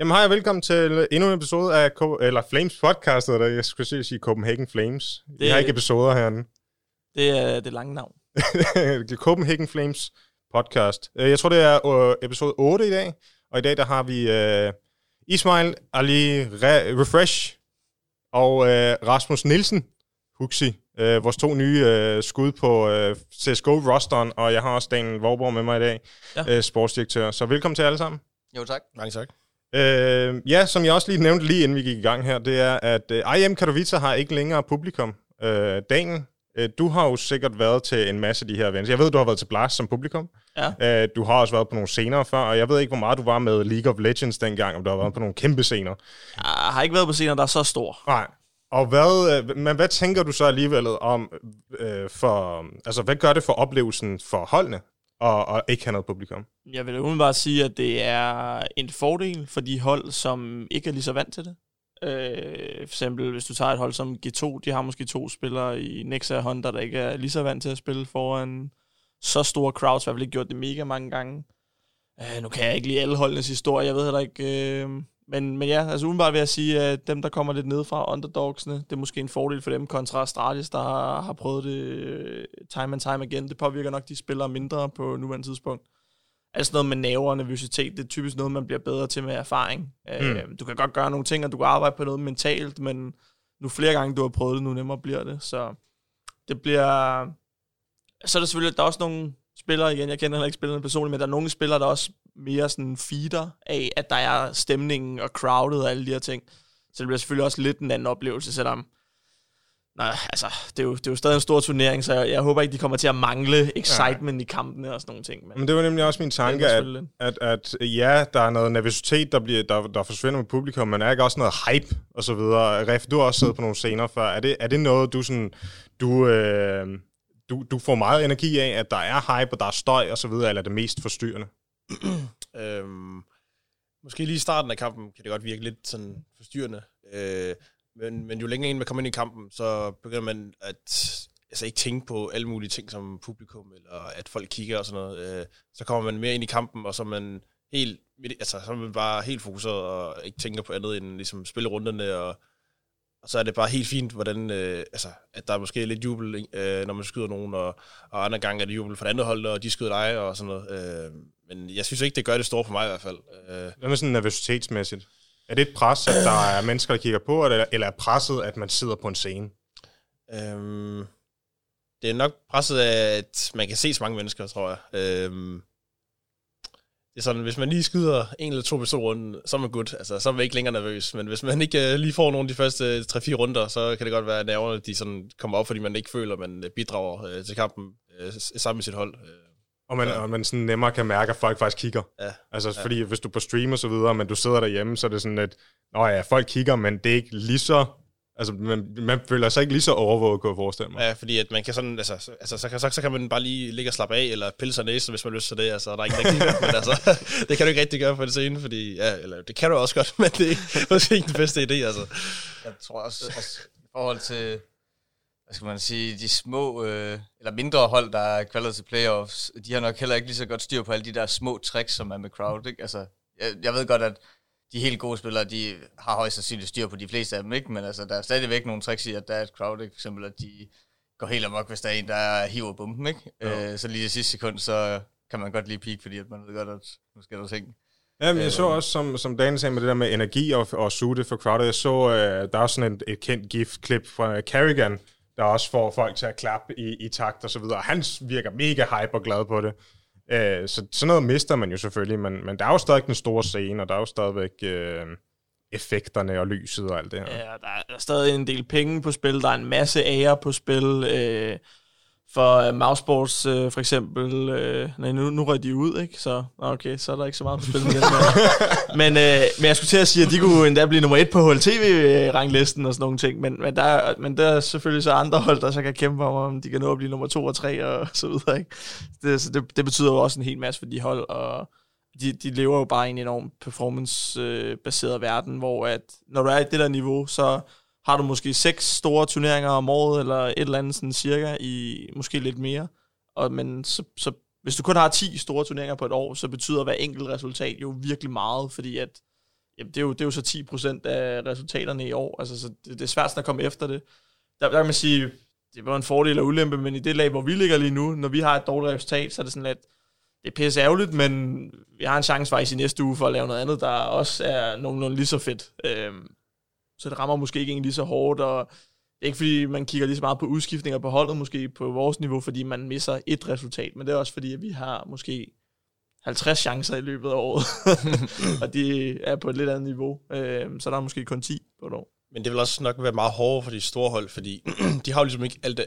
Jamen hej og velkommen til endnu en episode af Co- eller Flames podcast, eller jeg skulle sige, sige Copenhagen Flames. Det... Vi har ikke episoder herinde. Det er det lange navn. Copenhagen Flames podcast. Øh, Jeg tror, det er øh, episode 8 i dag, og i dag der har vi øh, Ismail Ali Re- Refresh og øh, Rasmus Nielsen, Huxi, øh, vores to nye øh, skud på øh, CSGO-rosteren, og jeg har også Daniel Vorborg med mig i dag, Ja. øh, sportsdirektør. Så velkommen til alle sammen. Jo tak. Mange tak. Øh, ja, som jeg også lige nævnte lige inden vi gik i gang her, det er, at øh, IM Katowice har ikke længere publikum. Øh, Daniel, øh, du har jo sikkert været til en masse af de her events. Jeg ved, du har været til Blast som publikum. Ja. Øh, du har også været på nogle scener før, og jeg ved ikke, hvor meget du var med League of Legends dengang, om du har været på nogle kæmpe scener. Jeg har ikke været på scener, der er så stor. Nej. Og hvad, øh, men hvad tænker du så alligevel om, øh, for, altså hvad gør det for oplevelsen for holdene, og, og ikke have noget publikum? Jeg vil umiddelbart sige, at det er en fordel for de hold, som ikke er lige så vant til det. Øh, for eksempel, hvis du tager et hold som G2, de har måske to spillere i Nexa og Honda, der ikke er lige så vant til at spille foran så store crowds, i hvert fald ikke gjort det mega mange gange. Øh, nu kan jeg ikke lige alle holdenes historie, jeg ved heller ikke... Øh, men, men ja, altså umiddelbart vil jeg sige, at dem, der kommer lidt ned fra underdogsene, det er måske en fordel for dem kontra Astralis, der har, har prøvet det øh, time and time again. Det påvirker nok de spillere mindre på nuværende tidspunkt. Altså noget med naver og nervøsitet, det er typisk noget, man bliver bedre til med erfaring. Mm. Du kan godt gøre nogle ting, og du kan arbejde på noget mentalt, men nu flere gange du har prøvet det, nu nemmere bliver det. Så det bliver... Så er der selvfølgelig, der er også nogle spillere, igen, jeg kender heller ikke spillerne personligt, men der er nogle spillere, der også mere sådan feeder af, at der er stemningen og crowdet og alle de her ting. Så det bliver selvfølgelig også lidt en anden oplevelse, selvom Nej, altså, det er, jo, det er jo stadig en stor turnering, så jeg, jeg håber ikke, de kommer til at mangle excitement ja. i kampene og sådan nogle ting. Men, Men det var nemlig også min tanke, at, selvfølgelig at, at ja, der er noget nervøsitet, der, bliver, der, der forsvinder med publikum, men er ikke også noget hype og så videre? Ref, du har også siddet på nogle scener før. Er det, er det noget, du sådan, du, øh, du, du får meget energi af, at der er hype, og der er støj og så videre, eller er det mest forstyrrende? Øhm, måske lige i starten af kampen kan det godt virke lidt sådan forstyrrende. Øh, men, men jo længere ind man kommer ind i kampen, så begynder man at altså ikke tænke på alle mulige ting som publikum, eller at folk kigger og sådan noget. Øh, så kommer man mere ind i kampen, og så er man helt, altså, så er man bare helt fokuseret og ikke tænker på andet end ligesom spille runderne og og så er det bare helt fint, hvordan, øh, altså, at der er måske lidt jubel, øh, når man skyder nogen, og, og andre gange er det jubel for det andet hold, og de skyder dig, og sådan noget. Øh, men jeg synes ikke, det gør det store for mig i hvert fald. Øh, Hvad med sådan nervøsitetsmæssigt? Er det et pres, at der er mennesker, der kigger på, eller, eller er presset, at man sidder på en scene? øh, det er nok presset af, at man kan se så mange mennesker, tror jeg. Øh, det er sådan, hvis man lige skyder en eller to personer rundt, så er man godt. Altså, så er man ikke længere nervøs. Men hvis man ikke øh, lige får nogle af de første 3-4 runder, så kan det godt være, at nerverne de sådan kommer op, fordi man ikke føler, at man øh, bidrager øh, til kampen øh, sammen med sit hold. Øh, Og man, Ja. og man sådan nemmere kan mærke, at folk faktisk kigger. Ja. Altså, Ja. fordi hvis du er på stream og så videre, men du sidder derhjemme, så er det sådan lidt, nå ja, folk kigger, men det er ikke lige så, altså man, man føler sig ikke lige så overvåget, kunne jeg forestille mig. Ja, fordi at man kan sådan, altså, så- altså så, kan, så, så kan man bare lige ligge og slappe af, eller pille sig næse, hvis man lyst til det, altså der er ingen, der kigger, men altså, det kan du ikke rigtig gøre på det scene, fordi, ja, eller det kan du også godt, men det er måske ikke den bedste idé, altså. Jeg tror også, også i forhold til, hvad skal man sige, de små, øh, eller mindre hold, der er kvalitet til playoffs, de har nok heller ikke lige så godt styr på alle de der små tricks, som er med crowd, ikke? Altså, jeg, jeg ved godt, at de helt gode spillere, de har højst sandsynligt styr på de fleste af dem, ikke? Men altså, der er stadigvæk nogle tricks i, at der er et crowd, ikke? For eksempel, at de går helt amok, hvis der er en, der hiver bomben, ikke? Øh, så lige i sidste sekund, så kan man godt lige peak, fordi at man ved godt, at nu skal der ting. Ja, men jeg så også, som, som Dan sagde med det der med energi og, og suge det for crowdet, jeg så, øh, der er sådan et, et kendt gift-klip fra Carrigan, der også får folk til at klappe i, i takt og så videre. Han virker mega hype og glad på det. Øh, så sådan noget mister man jo selvfølgelig, men, men der er jo stadig den store scene, og der er jo stadigvæk øh, effekterne og lyset og alt det her. Ja, der er stadig en del penge på spil, der er en masse ære på spil. Øh, for uh, Mousesports øh, for eksempel, øh, nej, nu, nu røg de ud, ikke? Så okay, så er der ikke så meget på spil med den men, øh, men jeg skulle til at sige, at de kunne endda blive nummer et på HLTV-ranglisten og sådan nogle ting. Men, men, der, er- men der er selvfølgelig så andre hold, der så kan kæmpe om, om de kan nå at blive nummer to og tre og så videre, ikke? Det, så det, det betyder jo også en hel masse for de hold, og de, de lever jo bare i en enorm performance-baseret verden, hvor at når du er i det der niveau, så har du måske seks store turneringer om året, eller et eller andet sådan cirka, i måske lidt mere. Og, men så, så, hvis du kun har 10 store turneringer på et år, så betyder hver enkelt resultat jo virkelig meget, fordi at jamen, det, er jo, det er jo så 10% af resultaterne i år. Altså, så det, det er svært at komme efter det. Der, der kan man sige, det var en fordel og ulempe, men i det lag, hvor vi ligger lige nu, når vi har et dårligt resultat, så er det sådan lidt, det er pisse ærgerligt, men vi har en chance faktisk i næste uge for at lave noget andet, der også er nogenlunde lige så fedt. Øhm, så det rammer måske ikke lige så hårdt, og det ikke fordi, man kigger lige så meget på udskiftninger på holdet, måske på vores niveau, fordi man misser et resultat, men det er også fordi, at vi har måske 50 chancer i løbet af året, og de er på et lidt andet niveau, øhm, så der er måske kun 10 på et år. Men det vil også nok være meget hårdere for de store hold, fordi de har jo ligesom ikke alle de,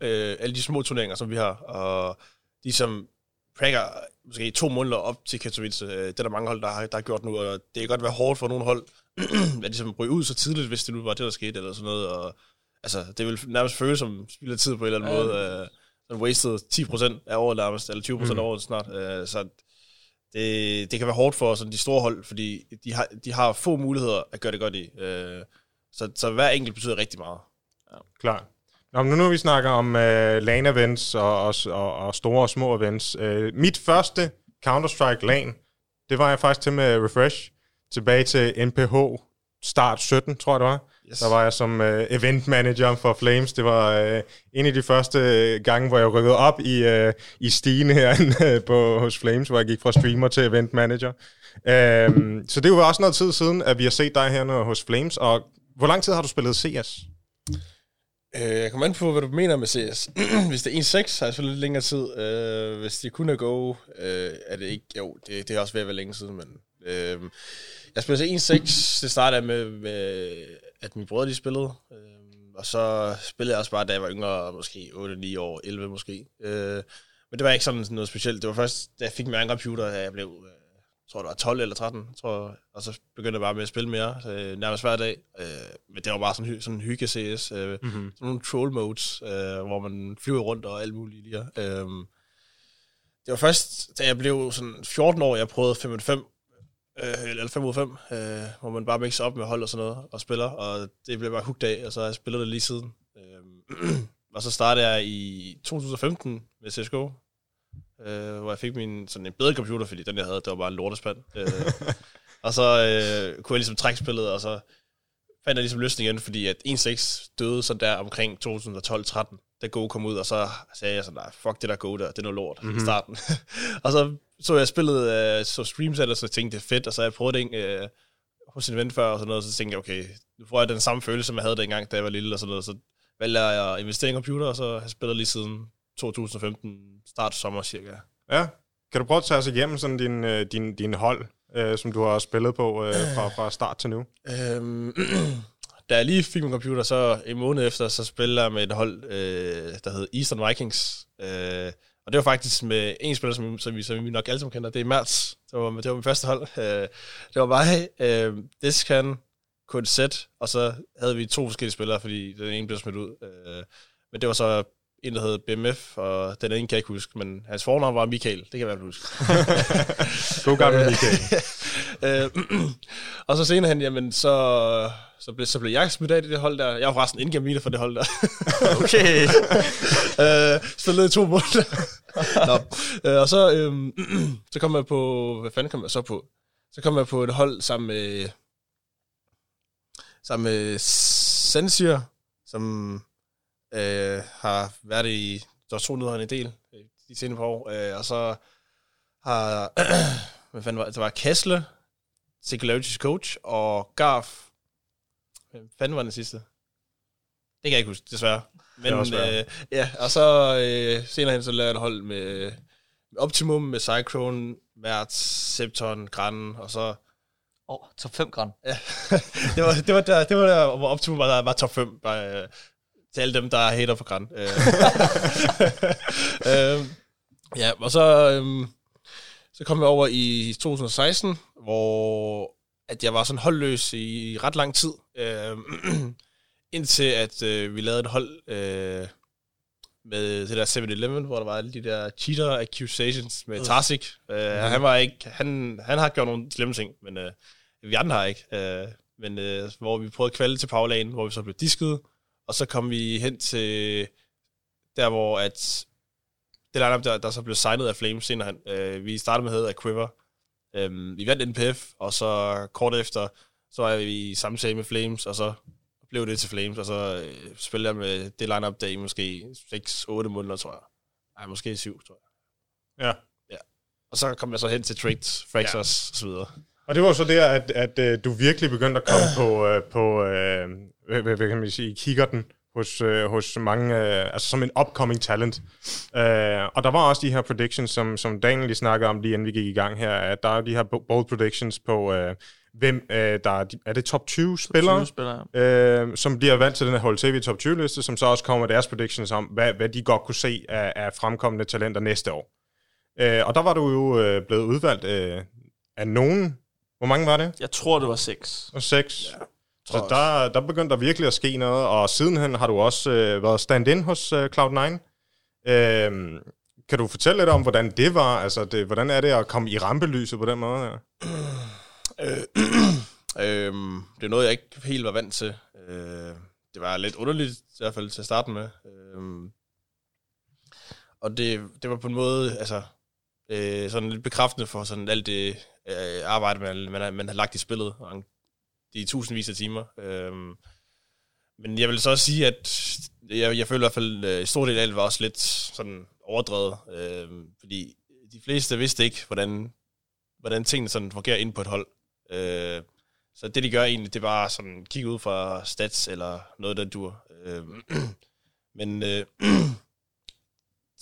øh, alle de små turneringer, som vi har, og de som prænger måske to måneder op til Katowice, øh, det er der mange hold, der har, der har gjort nu, og det kan godt være hårdt for nogle hold, at ligesom ryge ud så tidligt, hvis det nu var det, der skete, eller sådan noget, og altså, det vil nærmest føles som spilder tid på en eller anden ja. måde, øh, sådan wasted 10% af året nærmest, eller 20% mm. af året snart, øh, så det, det kan være hårdt for sådan de store hold, fordi de har, de har få muligheder at gøre det godt i. Øh, så, så hver enkelt betyder rigtig meget. Ja. Klar. Nå, men nu når vi snakker om uh, LAN-events og, og, og, og store og små events. Uh, mit første Counter-Strike LAN, det var jeg faktisk til med Refresh, tilbage til NPH start 17, tror jeg det var. Yes. Der var jeg som uh, event manager for Flames. Det var uh, en af de første gange, hvor jeg rykkede op i, uh, i stigen her på, hos Flames, hvor jeg gik fra streamer til event manager. Uh, så det var også noget tid siden, at vi har set dig her hos Flames, og hvor lang tid har du spillet CS? Øh, jeg kommer an på, hvad du mener med CS. hvis det er 1.6, har jeg spillet lidt længere tid. Øh, hvis det kun er Go, øh, er det ikke... Jo, det, det er også ved at være længe siden, men... Øh, jeg spillede 1.6. Det startede med, med, at min brødre de spillede. Øh, og så spillede jeg også bare, da jeg var yngre, måske 8-9 år, 11 måske. Øh, men det var ikke sådan noget specielt. Det var først, da jeg fik min egen computer, at jeg blev... Øh, Tror det var 12 eller 13, tror og så begyndte jeg bare med at spille mere, øh, nærmest hver dag. Øh, men det var bare sådan, sådan en hygge CS, øh, mm-hmm. sådan nogle troll modes, øh, hvor man flyver rundt og alt muligt lige øh, Det var først, da jeg blev sådan 14 år, jeg prøvede 5 5 øh, eller 5 ud 5, øh, hvor man bare mixer op med hold og sådan noget, og spiller, og det blev bare hugt af, og så har jeg spillet det lige siden. Øh, og så startede jeg i 2015 med CSGO, øh, hvor jeg fik min sådan en bedre computer, fordi den jeg havde, det var bare en lortespand. øh, og så øh, kunne jeg ligesom trække spillet, og så fandt jeg ligesom løsning igen, fordi at 1.6 døde sådan der omkring 2012-13, da Go kom ud, og så sagde jeg sådan, nej, fuck det der Go der, det er noget lort mm-hmm. i mhm. starten. og så så jeg spillet, øh, så streams det, så tænkte, det er fedt, og så jeg prøvet det øh, hos en ven før, og sådan noget, og så tænkte jeg, okay, nu får jeg den samme følelse, som jeg havde dengang, da jeg var lille, og sådan noget, så valgte jeg at investere i en computer, og så har jeg spillet lige siden 2015, start sommer cirka. Ja. Kan du prøve at tage os igennem sådan din, øh, din, din hold, øh, som du har spillet på øh, fra, fra start til nu? Øhm, da jeg lige fik min computer, så en måned efter, så spiller jeg med et hold, øh, der hedder Eastern Vikings. Øh, og det var faktisk med en spiller, som, som, vi, som vi nok alle sammen kender. Det er Mertz. Det var, det var min første hold. Øh, det var mig, øh, Discan, KZ, og så havde vi to forskellige spillere, fordi den ene blev smidt ud. Øh, men det var så en, der hed BMF, og den ene kan jeg ikke huske, men hans fornavn var Michael. Det kan jeg i hvert fald huske. God gammel Michael. øh, og så senere hen, jamen, så, så, blev, så blev jeg smidt af i det hold der. Jeg var forresten indgennem for det hold der. okay. øh, spillede to måneder. Nå. Øh, og så, øh, så kom jeg på, hvad fanden kom jeg så på? Så kom jeg på et hold sammen med, sammen med Sensir, som øh, har været i Dortmund en del øh, de senere par år, øh, og så har, hvad fanden var det, var Kessler, psychologisk coach, og Garf, hvad fanden var den sidste? Det kan jeg ikke huske, desværre. Men, øh, ja, og så øh, senere hen, så lavede jeg et hold med, med Optimum, med Cyclone, Mertz, Septon, Gran, og så... Åh, oh, top 5 Gran. Ja, det var, det var der, det var der hvor Optimum var, var top 5. Bare, øh, til alle dem, der er hater for græn. Øh. øh, ja, og så, øh, så kom jeg over i 2016, hvor at jeg var sådan holdløs i ret lang tid. Øh, indtil at øh, vi lavede et hold øh, med det der 7-Eleven, hvor der var alle de der cheater accusations med Tarsik. Øh, mm. Han var ikke, han, han har gjort nogle slemme ting, men øh, vi andre har ikke. Øh, men øh, hvor vi prøvede at kvalde til powerlane, hvor vi så blev disket, og så kom vi hen til der, hvor at det lineup, der, der så blev signet af Flames senere hen. Uh, vi startede med at Quiver. Øhm, vi vandt NPF, og så kort efter, så er vi i samme serie med Flames, og så blev det til Flames, og så øh, spillede jeg med det line-up dag i måske 6-8 måneder, tror jeg. Nej, måske 7, tror jeg. Ja. Ja. Og så kom jeg så hen til trades, Fraxers ja. og så videre. Og det var så der, at, at, at du virkelig begyndte at komme på, øh, på øh, hvad, hvad kan man sige, kikkerten hos, øh, hos mange, øh, altså som en upcoming talent. Øh, og der var også de her predictions, som, som Daniel lige snakkede om lige inden vi gik i gang her, at der er de her bold predictions på, øh, hvem øh, der er, de, er det top 20 spillere, 20 spillere øh, som bliver valgt til den her Hold TV top 20 liste, som så også kommer deres predictions om, hvad, hvad de godt kunne se af, af fremkommende talenter næste år. Øh, og der var du jo øh, blevet udvalgt øh, af nogen. Hvor mange var det? Jeg tror, det var 6. Og seks. Ja. Så der, der begyndte der virkelig at ske noget, og sidenhen har du også øh, været stand-in hos øh, Cloud9. Øh, kan du fortælle lidt om, hvordan det var? Altså, det, hvordan er det at komme i rampelyset på den måde her? Øh, øh, det er noget, jeg ikke helt var vant til. Øh, det var lidt underligt, i hvert fald til at starte med. Øh, og det, det var på en måde, altså, øh, sådan lidt bekræftende for sådan alt det øh, arbejde, man, man, man har lagt i spillet, og de tusindvis af timer. Øh, men jeg vil så også sige, at jeg, jeg føler i hvert fald, øh, at stor del af det var også lidt sådan overdrevet, øh, fordi de fleste vidste ikke, hvordan, hvordan tingene sådan fungerer ind på et hold. Øh, så det, de gør egentlig, det er bare sådan kigge ud fra stats eller noget, der dur. Øh, men øh,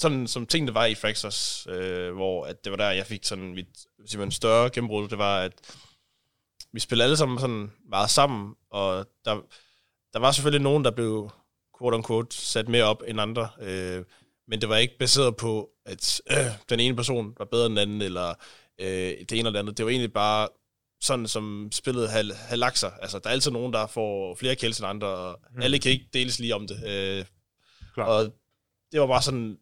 sådan som tingene var i Fraxos, øh, hvor at det var der, jeg fik sådan mit simpelthen større gennembrud, det var, at vi spillede alle sammen sådan meget sammen, og der, der var selvfølgelig nogen, der blev quote unquote sat mere op end andre, øh, men det var ikke baseret på, at øh, den ene person var bedre end den anden, eller øh, det ene eller det andet. Det var egentlig bare sådan, som spillet havde, havde lagt sig. Altså, der er altid nogen, der får flere kills end andre, og mm. alle kan ikke deles lige om det. Øh, Klar. og det var bare sådan,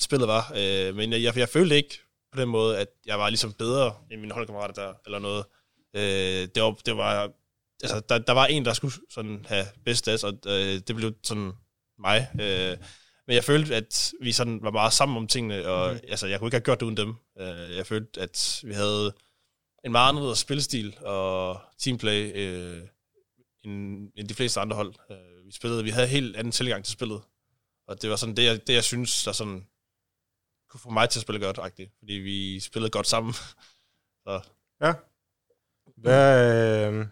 spillet var. Øh, men jeg, jeg, følte ikke på den måde, at jeg var ligesom bedre end mine holdkammerater der, eller noget. Øh, det var, det var altså, der, der var en, der skulle sådan have bedst stats, og øh, det blev sådan mig. Øh, men jeg følte, at vi sådan var meget sammen om tingene, og mm. altså, jeg kunne ikke have gjort det uden dem. Øh, jeg følte, at vi havde en meget anderledes spilstil og teamplay øh, end, end de fleste andre hold. Øh, vi spillede, vi havde helt anden tilgang til spillet, og det var sådan det, jeg, det, jeg synes, der sådan kunne få mig til at spille godt, agtigt, fordi vi spillede godt sammen. Så. Ja. Hvad, øh,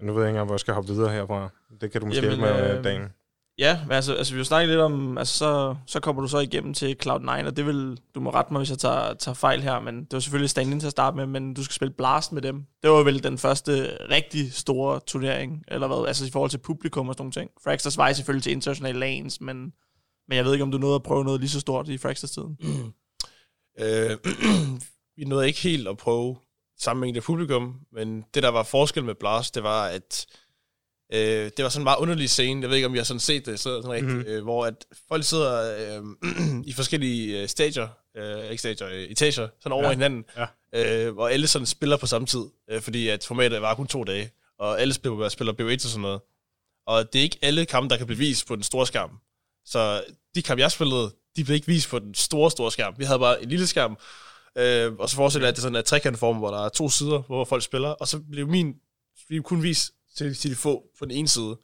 nu ved jeg ikke engang, hvor jeg skal hoppe videre herfra. Det kan du måske Jamen, hjælpe med, øh, Dan. Ja, men altså, altså vi har snakket lidt om, altså så, så kommer du så igennem til Cloud9, og det vil, du må rette mig, hvis jeg tager, tager fejl her, men det var selvfølgelig stand til at starte med, men du skal spille Blast med dem. Det var vel den første rigtig store turnering, eller hvad, altså i forhold til publikum og sådan nogle ting. Fraxters var selvfølgelig til internationale lanes, men, men jeg ved ikke, om du nåede at prøve noget lige så stort i Fraxters-tiden. Øh, vi nåede ikke helt at prøve samme mængde publikum, men det, der var forskel med Blast, det var, at øh, det var sådan en meget underlig scene, jeg ved ikke, om I har sådan set det sådan, rigtigt, mm-hmm. øh, hvor at folk sidder øh, i forskellige øh, stager, øh, ikke stager, øh, etager, sådan over Ja. ja. hinanden, Ja. øh, hvor alle sådan spiller på samme tid, øh, fordi at formatet var kun to dage, og alle spiller, spiller BO1 og sådan noget. Og det er ikke alle kampe, der kan blive vist på den store skærm. Så de kampe, jeg spillede, de blev ikke vist på den store, store skærm. Vi havde bare en lille skærm, øh, og så forestiller jeg, at det er sådan en trekantform, hvor der er to sider, hvor folk spiller, og så blev min blev kun vist til, til de få på den ene side.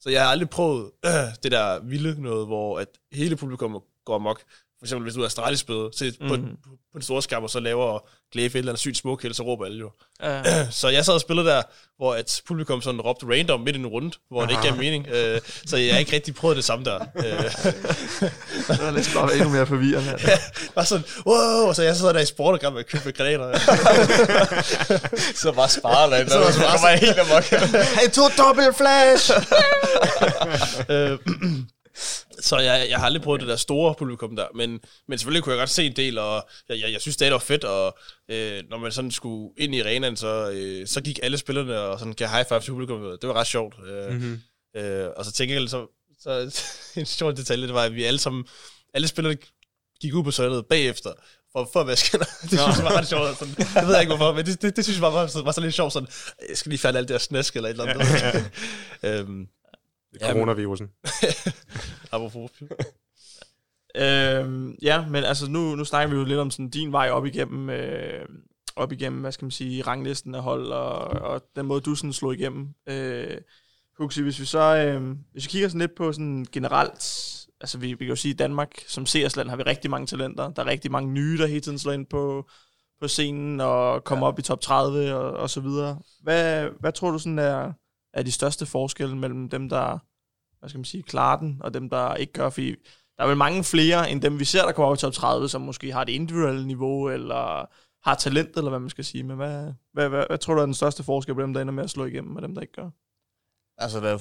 Så jeg har aldrig prøvet øh, det der vilde noget, hvor at hele publikum går amok. For eksempel, hvis du er Astralis-spiller, så på, Mhm. på, på den store skærm, og så laver Glæfe et eller andet sygt smukhæld, så råber alle jo. Ja, Så jeg sad og spillede der, hvor at publikum sådan råbte random midt i en runde, hvor det ikke gav mening. Øh, så jeg har ikke rigtig prøvet det samme der. Øh, det var lidt bare endnu mere forvirrende. var sådan, wow, så jeg sad der i sport og med at købe granater. Så bare sparer Så var det så bare kommer jeg helt amok. hey, to dobbelt flash! øh, så jeg, jeg har aldrig prøvet det der store publikum der, men, men selvfølgelig kunne jeg godt se en del, og jeg, jeg, jeg synes, det var fedt, og øh, når man sådan skulle ind i arenaen, så, øh, så gik alle spillerne og sådan gav high five til publikum. Det var ret sjovt. Øh, Mm-hmm. øh, og så tænker jeg, så, så en sjov detalje, det var, at vi alle sammen, alle spillerne gik ud på søjlet bagefter, for, for at vaske hænder. Det synes jeg var ret sjovt. Sådan, jeg ved ikke hvorfor, men det, det, det synes jeg var, var, var så lidt sjovt. Sådan, jeg skal lige færdig alt det der snask eller et eller andet. øhm, Coronavirusen. apropos. Øhm, ja, men altså nu, nu snakker vi jo lidt om sådan din vej op igennem, øh, op igennem, hvad skal man sige, ranglisten af hold, og, og den måde, du sådan slog igennem. Øh, Huxi, hvis vi så øh, hvis vi kigger sådan lidt på sådan generelt, altså vi, vi kan jo sige, at i Danmark som CS-land har vi rigtig mange talenter. Der er rigtig mange nye, der hele tiden slår ind på, på scenen og kommer ja. op i top 30 og, og så videre. Hvad, hvad tror du sådan er, er de største forskelle mellem dem, der hvad skal man sige, klarer den, og dem, der ikke gør? Fordi der er vel mange flere end dem, vi ser, der kommer op i top 30, som måske har det individuelle niveau, eller har talent, eller hvad man skal sige. Men hvad, hvad, hvad, hvad tror du er den største forskel på dem, der ender med at slå igennem, og dem, der ikke gør? Altså, der er,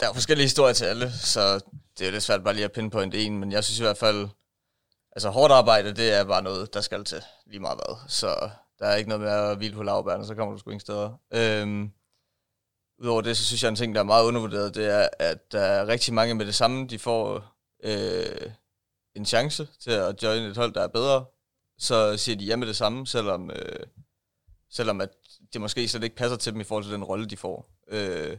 der er forskellige historier til alle, så det er lidt svært bare lige at pinpointe en, men jeg synes i hvert fald, altså hårdt arbejde, det er bare noget, der skal til lige meget hvad. Så der er ikke noget med at hvile på lavbærne, så kommer du sgu ingen steder. Øhm, Udover det, så synes jeg, en ting, der er meget undervurderet, det er, at der er rigtig mange med det samme, de får øh, en chance til at joine et hold, der er bedre. Så siger de ja med det samme, selvom, øh, selvom at det måske slet ikke passer til dem i forhold til den rolle, de får. Øh,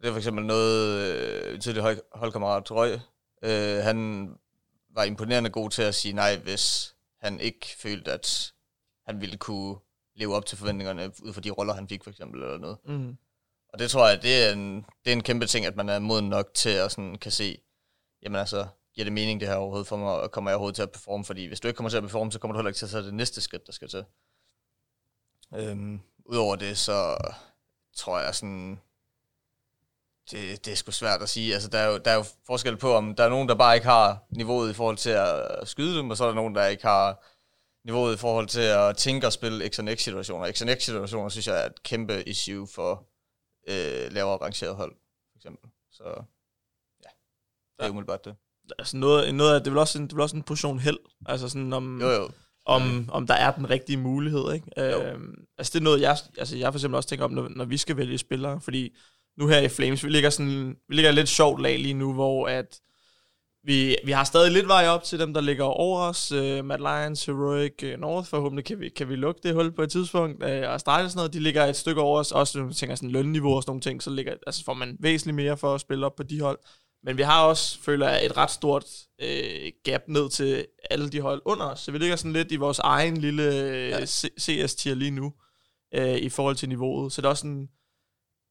det er for eksempel noget, øh, tidligere holdkammerat Røg, øh, han var imponerende god til at sige nej, hvis han ikke følte, at han ville kunne leve op til forventningerne ud fra de roller, han fik for eksempel, eller noget. Mm. Og det tror jeg, det er, en, det er en kæmpe ting, at man er moden nok til at sådan kan se, jamen altså, giver det mening det her overhovedet for mig, og kommer jeg overhovedet til at performe? Fordi hvis du ikke kommer til at performe, så kommer du heller ikke til at tage det næste skridt, der skal til. Øhm, Udover det, så tror jeg sådan, det, det er sgu svært at sige. Altså, der, er jo, der er jo forskel på, om der er nogen, der bare ikke har niveauet i forhold til at skyde dem, og så er der nogen, der ikke har niveauet i forhold til at tænke og spille X&X-situationer. X&X-situationer synes jeg er et kæmpe issue for øh, lavere rangeret hold, for eksempel. Så ja, det er ja. umiddelbart det. Altså noget, noget af, det er vel også en, det er vel også en portion held, altså sådan om, jo, jo. om, om der er den rigtige mulighed, ikke? Øh, altså det er noget, jeg, altså jeg for eksempel også tænker om, når, når vi skal vælge spillere, fordi nu her i Flames, vi ligger sådan, vi ligger lidt sjovt lag lige nu, hvor at vi, vi har stadig lidt vej op til dem, der ligger over os. Uh, Mad Lions, Heroic, uh, North, forhåbentlig kan vi, kan vi lukke det hul på et tidspunkt. Uh, og starte sådan noget, de ligger et stykke over os. Også når man tænker sådan lønniveau og sådan nogle ting, så ligger, altså får man væsentligt mere for at spille op på de hold. Men vi har også, føler jeg, et ret stort uh, gap ned til alle de hold under os. Så vi ligger sådan lidt i vores egen lille ja. CS-tier lige nu, uh, i forhold til niveauet. Så det er også sådan,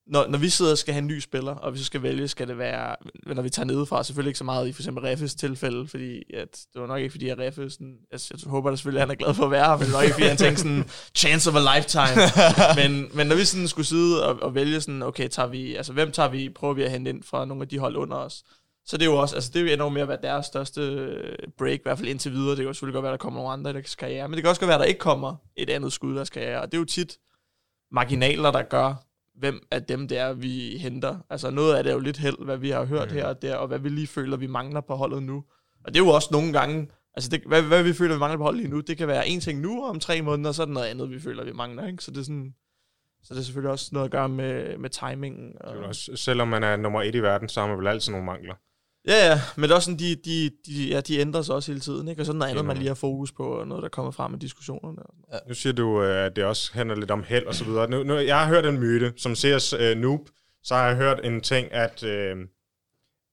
når, når vi sidder og skal have en ny spiller, og vi så skal vælge, skal det være, når vi tager nedefra, selvfølgelig ikke så meget i for eksempel Reffes tilfælde, fordi at, det var nok ikke, fordi at Reffe, sådan, jeg, jeg håber da selvfølgelig, at han er glad for at være her, men nok ikke, fordi han tænkte sådan, chance of a lifetime. men, men når vi sådan skulle sidde og, og vælge sådan, okay, tager vi, altså hvem tager vi, prøver vi at hente ind fra nogle af de hold under os, så det er jo også, altså det er jo endnu mere at være deres største break, i hvert fald indtil videre. Det kan jo selvfølgelig godt være, at der kommer nogle andre i deres karriere, men det kan også godt være, at der ikke kommer et andet skud i deres karriere, og det er jo tit marginaler, der gør, hvem af dem det er, vi henter. Altså noget af det er jo lidt held, hvad vi har hørt mm. her og der, og hvad vi lige føler, vi mangler på holdet nu. Og det er jo også nogle gange, altså det, hvad, hvad vi føler, vi mangler på holdet lige nu, det kan være en ting nu, og om tre måneder, så er det noget andet, vi føler, vi mangler. Ikke? Så det er sådan, så det er selvfølgelig også noget at gøre med, med timingen. Og... Også, selvom man er nummer et i verden, så har man vel altid nogle mangler. Ja, ja, men det er også sådan, de, de, de, ja, de ændrer sig også hele tiden, ikke? og sådan noget andet, man lige har fokus på, og noget, der kommer frem med diskussionerne. Ja. Nu siger du, øh, at det også handler lidt om held og så videre. Nu, nu, jeg har hørt en myte, som CS uh, Noob, så har jeg hørt en ting, at uh,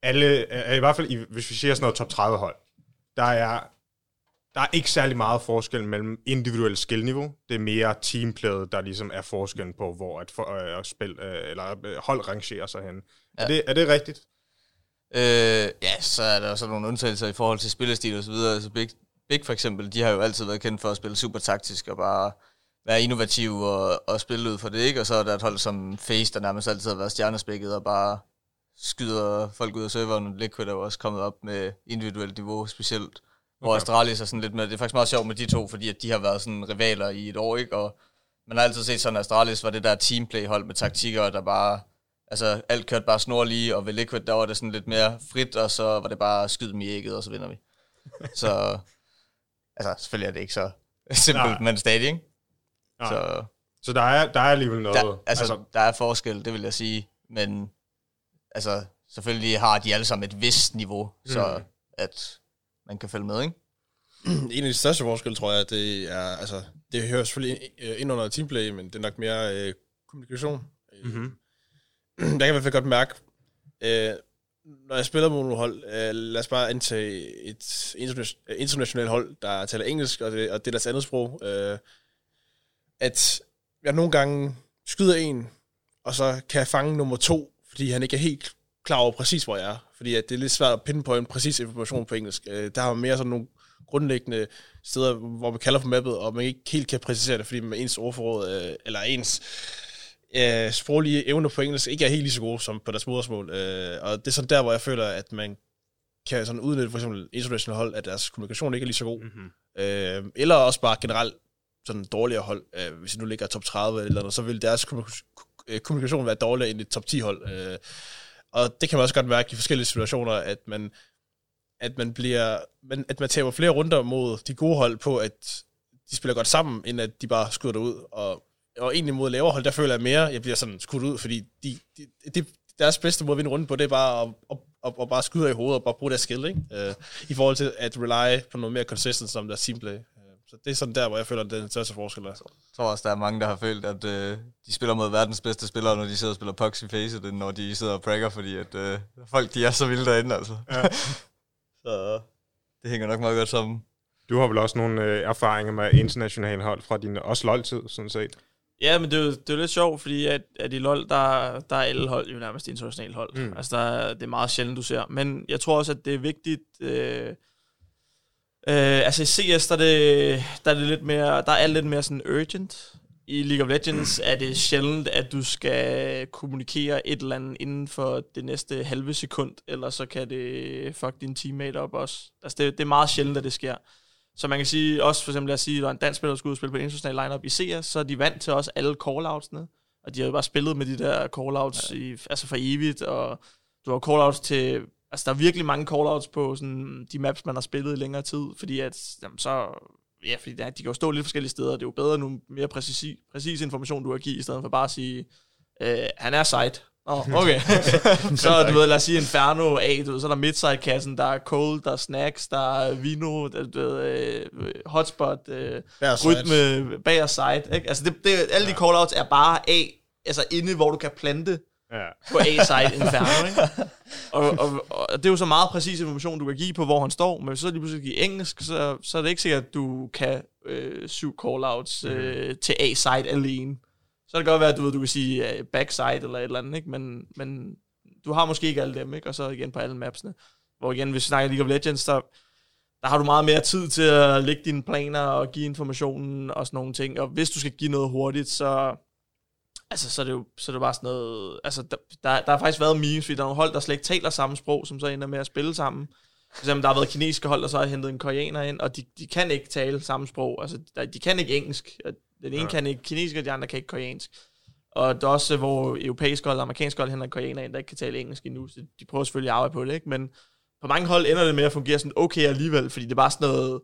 alle, uh, i hvert fald, i, hvis vi siger sådan noget top 30 hold, der er, der er ikke særlig meget forskel mellem individuelt skillniveau. Det er mere teamplayet, der ligesom er forskellen på, hvor et for, uh, spil, uh, eller hold rangerer sig hen. Ja. Er, det, er det rigtigt? Øh, ja, så er der også nogle undtagelser i forhold til spillestil og så videre. Altså Big, Big for eksempel, de har jo altid været kendt for at spille super taktisk og bare være innovativ og, og spille ud for det, ikke? Og så er der et hold som Face, der nærmest altid har været stjernespækket og bare skyder folk ud af serveren. Liquid er jo også kommet op med individuelt niveau, specielt. Hvor okay. Astralis er sådan lidt med, det er faktisk meget sjovt med de to, fordi at de har været sådan rivaler i et år, ikke? Og man har altid set sådan, at Astralis var det der teamplay-hold med taktikker, der bare altså alt kørte bare snorlige, og ved Liquid, der var det sådan lidt mere frit, og så var det bare skyd dem i ægget, og så vinder vi. så, altså selvfølgelig er det ikke så simpelt, Nej. men stadig, ikke? Nej. Så, så der er, der er alligevel noget. Der, altså, altså, der er forskel, det vil jeg sige, men altså, selvfølgelig har de alle sammen et vist niveau, mm. så at man kan følge med, ikke? En af de største forskelle, tror jeg, det er, altså, det hører selvfølgelig ind under teamplay, men det er nok mere øh, kommunikation. Mm-hmm jeg kan i hvert fald godt mærke, øh, når jeg spiller mod nogle hold, øh, lad os bare antage et øh, internationalt hold, der taler engelsk, og det, og det er deres andet sprog. Øh, at jeg nogle gange skyder en, og så kan jeg fange nummer to, fordi han ikke er helt klar over præcis, hvor jeg er. Fordi at det er lidt svært at pinpoint præcis information på engelsk. Øh, Der har man mere sådan nogle grundlæggende steder, hvor man kalder på mappet, og man ikke helt kan præcisere det, fordi man ens ordforråd, øh, eller ens øh, sproglige evner på engelsk ikke er helt lige så gode som på deres modersmål. Øh, og det er sådan der, hvor jeg føler, at man kan sådan udnytte for eksempel international hold, at deres kommunikation ikke er lige så god. Mm-hmm. Øh, eller også bare generelt sådan dårligere hold. Øh, hvis de nu ligger top 30 eller noget, så vil deres kommunik- øh, kommunikation være dårligere end et top 10 hold. Øh, og det kan man også godt mærke i forskellige situationer, at man, at man bliver, man, at man taber flere runder mod de gode hold på, at de spiller godt sammen, end at de bare skyder ud. Og, og egentlig mod lavere hold, der føler jeg mere, jeg bliver sådan skudt ud, fordi de, de, de, deres bedste måde at vinde runden på, det er bare at, at, at, at bare skyde i hovedet og bare bruge deres skill, ikke? Uh, i forhold til at rely på noget mere consistent som deres teamplay. Uh, så det er sådan der, hvor jeg føler, at det er den største forskel er. Jeg tror også, der er mange, der har følt, at øh, de spiller mod verdens bedste spillere, når de sidder og spiller pucks i facet, end når de sidder og prakker, fordi at, øh, folk de er så vilde derinde, altså. Ja. så det hænger nok meget godt sammen. Du har vel også nogle øh, erfaringer med internationale hold fra din også LoL-tid, sådan set. Ja, men det er, jo, det er jo lidt sjovt, fordi at, at i LoL, der, der er alle hold jo nærmest internationale hold. Mm. Mm. Altså, der, er- det er meget sjældent, du ser. Men jeg tror også, at det er vigtigt... Øh, øh, altså i CS, der er, det, der er det lidt mere... Der er alt lidt mere sådan urgent. I League of Legends er det sjældent, at du skal kommunikere et eller andet inden for det næste halve sekund, eller så kan det fuck din teammate op også. Altså det, det er meget sjældent, at det sker. Så man kan sige, også for eksempel at sige, at der er en dansk spiller, der skulle og spille på en international lineup i CS, så er de vant til også alle calloutsene. Og de har jo bare spillet med de der callouts ja. i, altså for evigt, og du har callouts til... Altså, der er virkelig mange callouts på sådan, de maps, man har spillet i længere tid, fordi at, jamen, så... Ja, fordi der, de kan jo stå lidt forskellige steder. Det er jo bedre nu mere præcis, præcis information, du har givet, i stedet for bare at sige, øh, han er site. Åh, oh, okay. så du ved, lad os sige Inferno A, du ved, så er der Midside-kassen, der er Cold, der er Snacks, der er Vino, der, du ved, øh, Hotspot, øh, rytme, bag og side. Ikke? Altså, det, det, alle de callouts er bare A, altså inde, hvor du kan plante Ja. på A-side Inferno, ikke? Og, og, og, det er jo så meget præcis information, du kan give på, hvor han står, men hvis så lige pludselig give engelsk, så, så er det ikke sikkert, at du kan øh, syv callouts øh, Mhm. til A-side alene. Så kan det godt være, at du, ved, du kan sige backside eller et eller andet, ikke? Men, men du har måske ikke alle dem, ikke? og så igen på alle mapsene. Hvor igen, hvis vi snakker League of Legends, så der har du meget mere tid til at lægge dine planer og give informationen og sådan nogle ting. Og hvis du skal give noget hurtigt, så, altså, så, er det jo, så er det bare sådan noget... Altså, der, der, der har faktisk været memes, fordi der er nogle hold, der slet ikke taler samme sprog, som så ender med at spille sammen. For eksempel, der har været kinesiske hold, der så har hentet en koreaner ind, og de, de kan ikke tale samme sprog. Altså, de kan ikke engelsk. Den ene Ja. kan ikke kinesisk, og de andre kan ikke koreansk. Og der er også, hvor europæiske hold og amerikanske hold henter en koreaner ind, der ikke kan tale engelsk endnu. Så de prøver selvfølgelig at arbejde på det, ikke? Men på mange hold ender det med at fungere sådan okay alligevel, fordi det er bare sådan noget...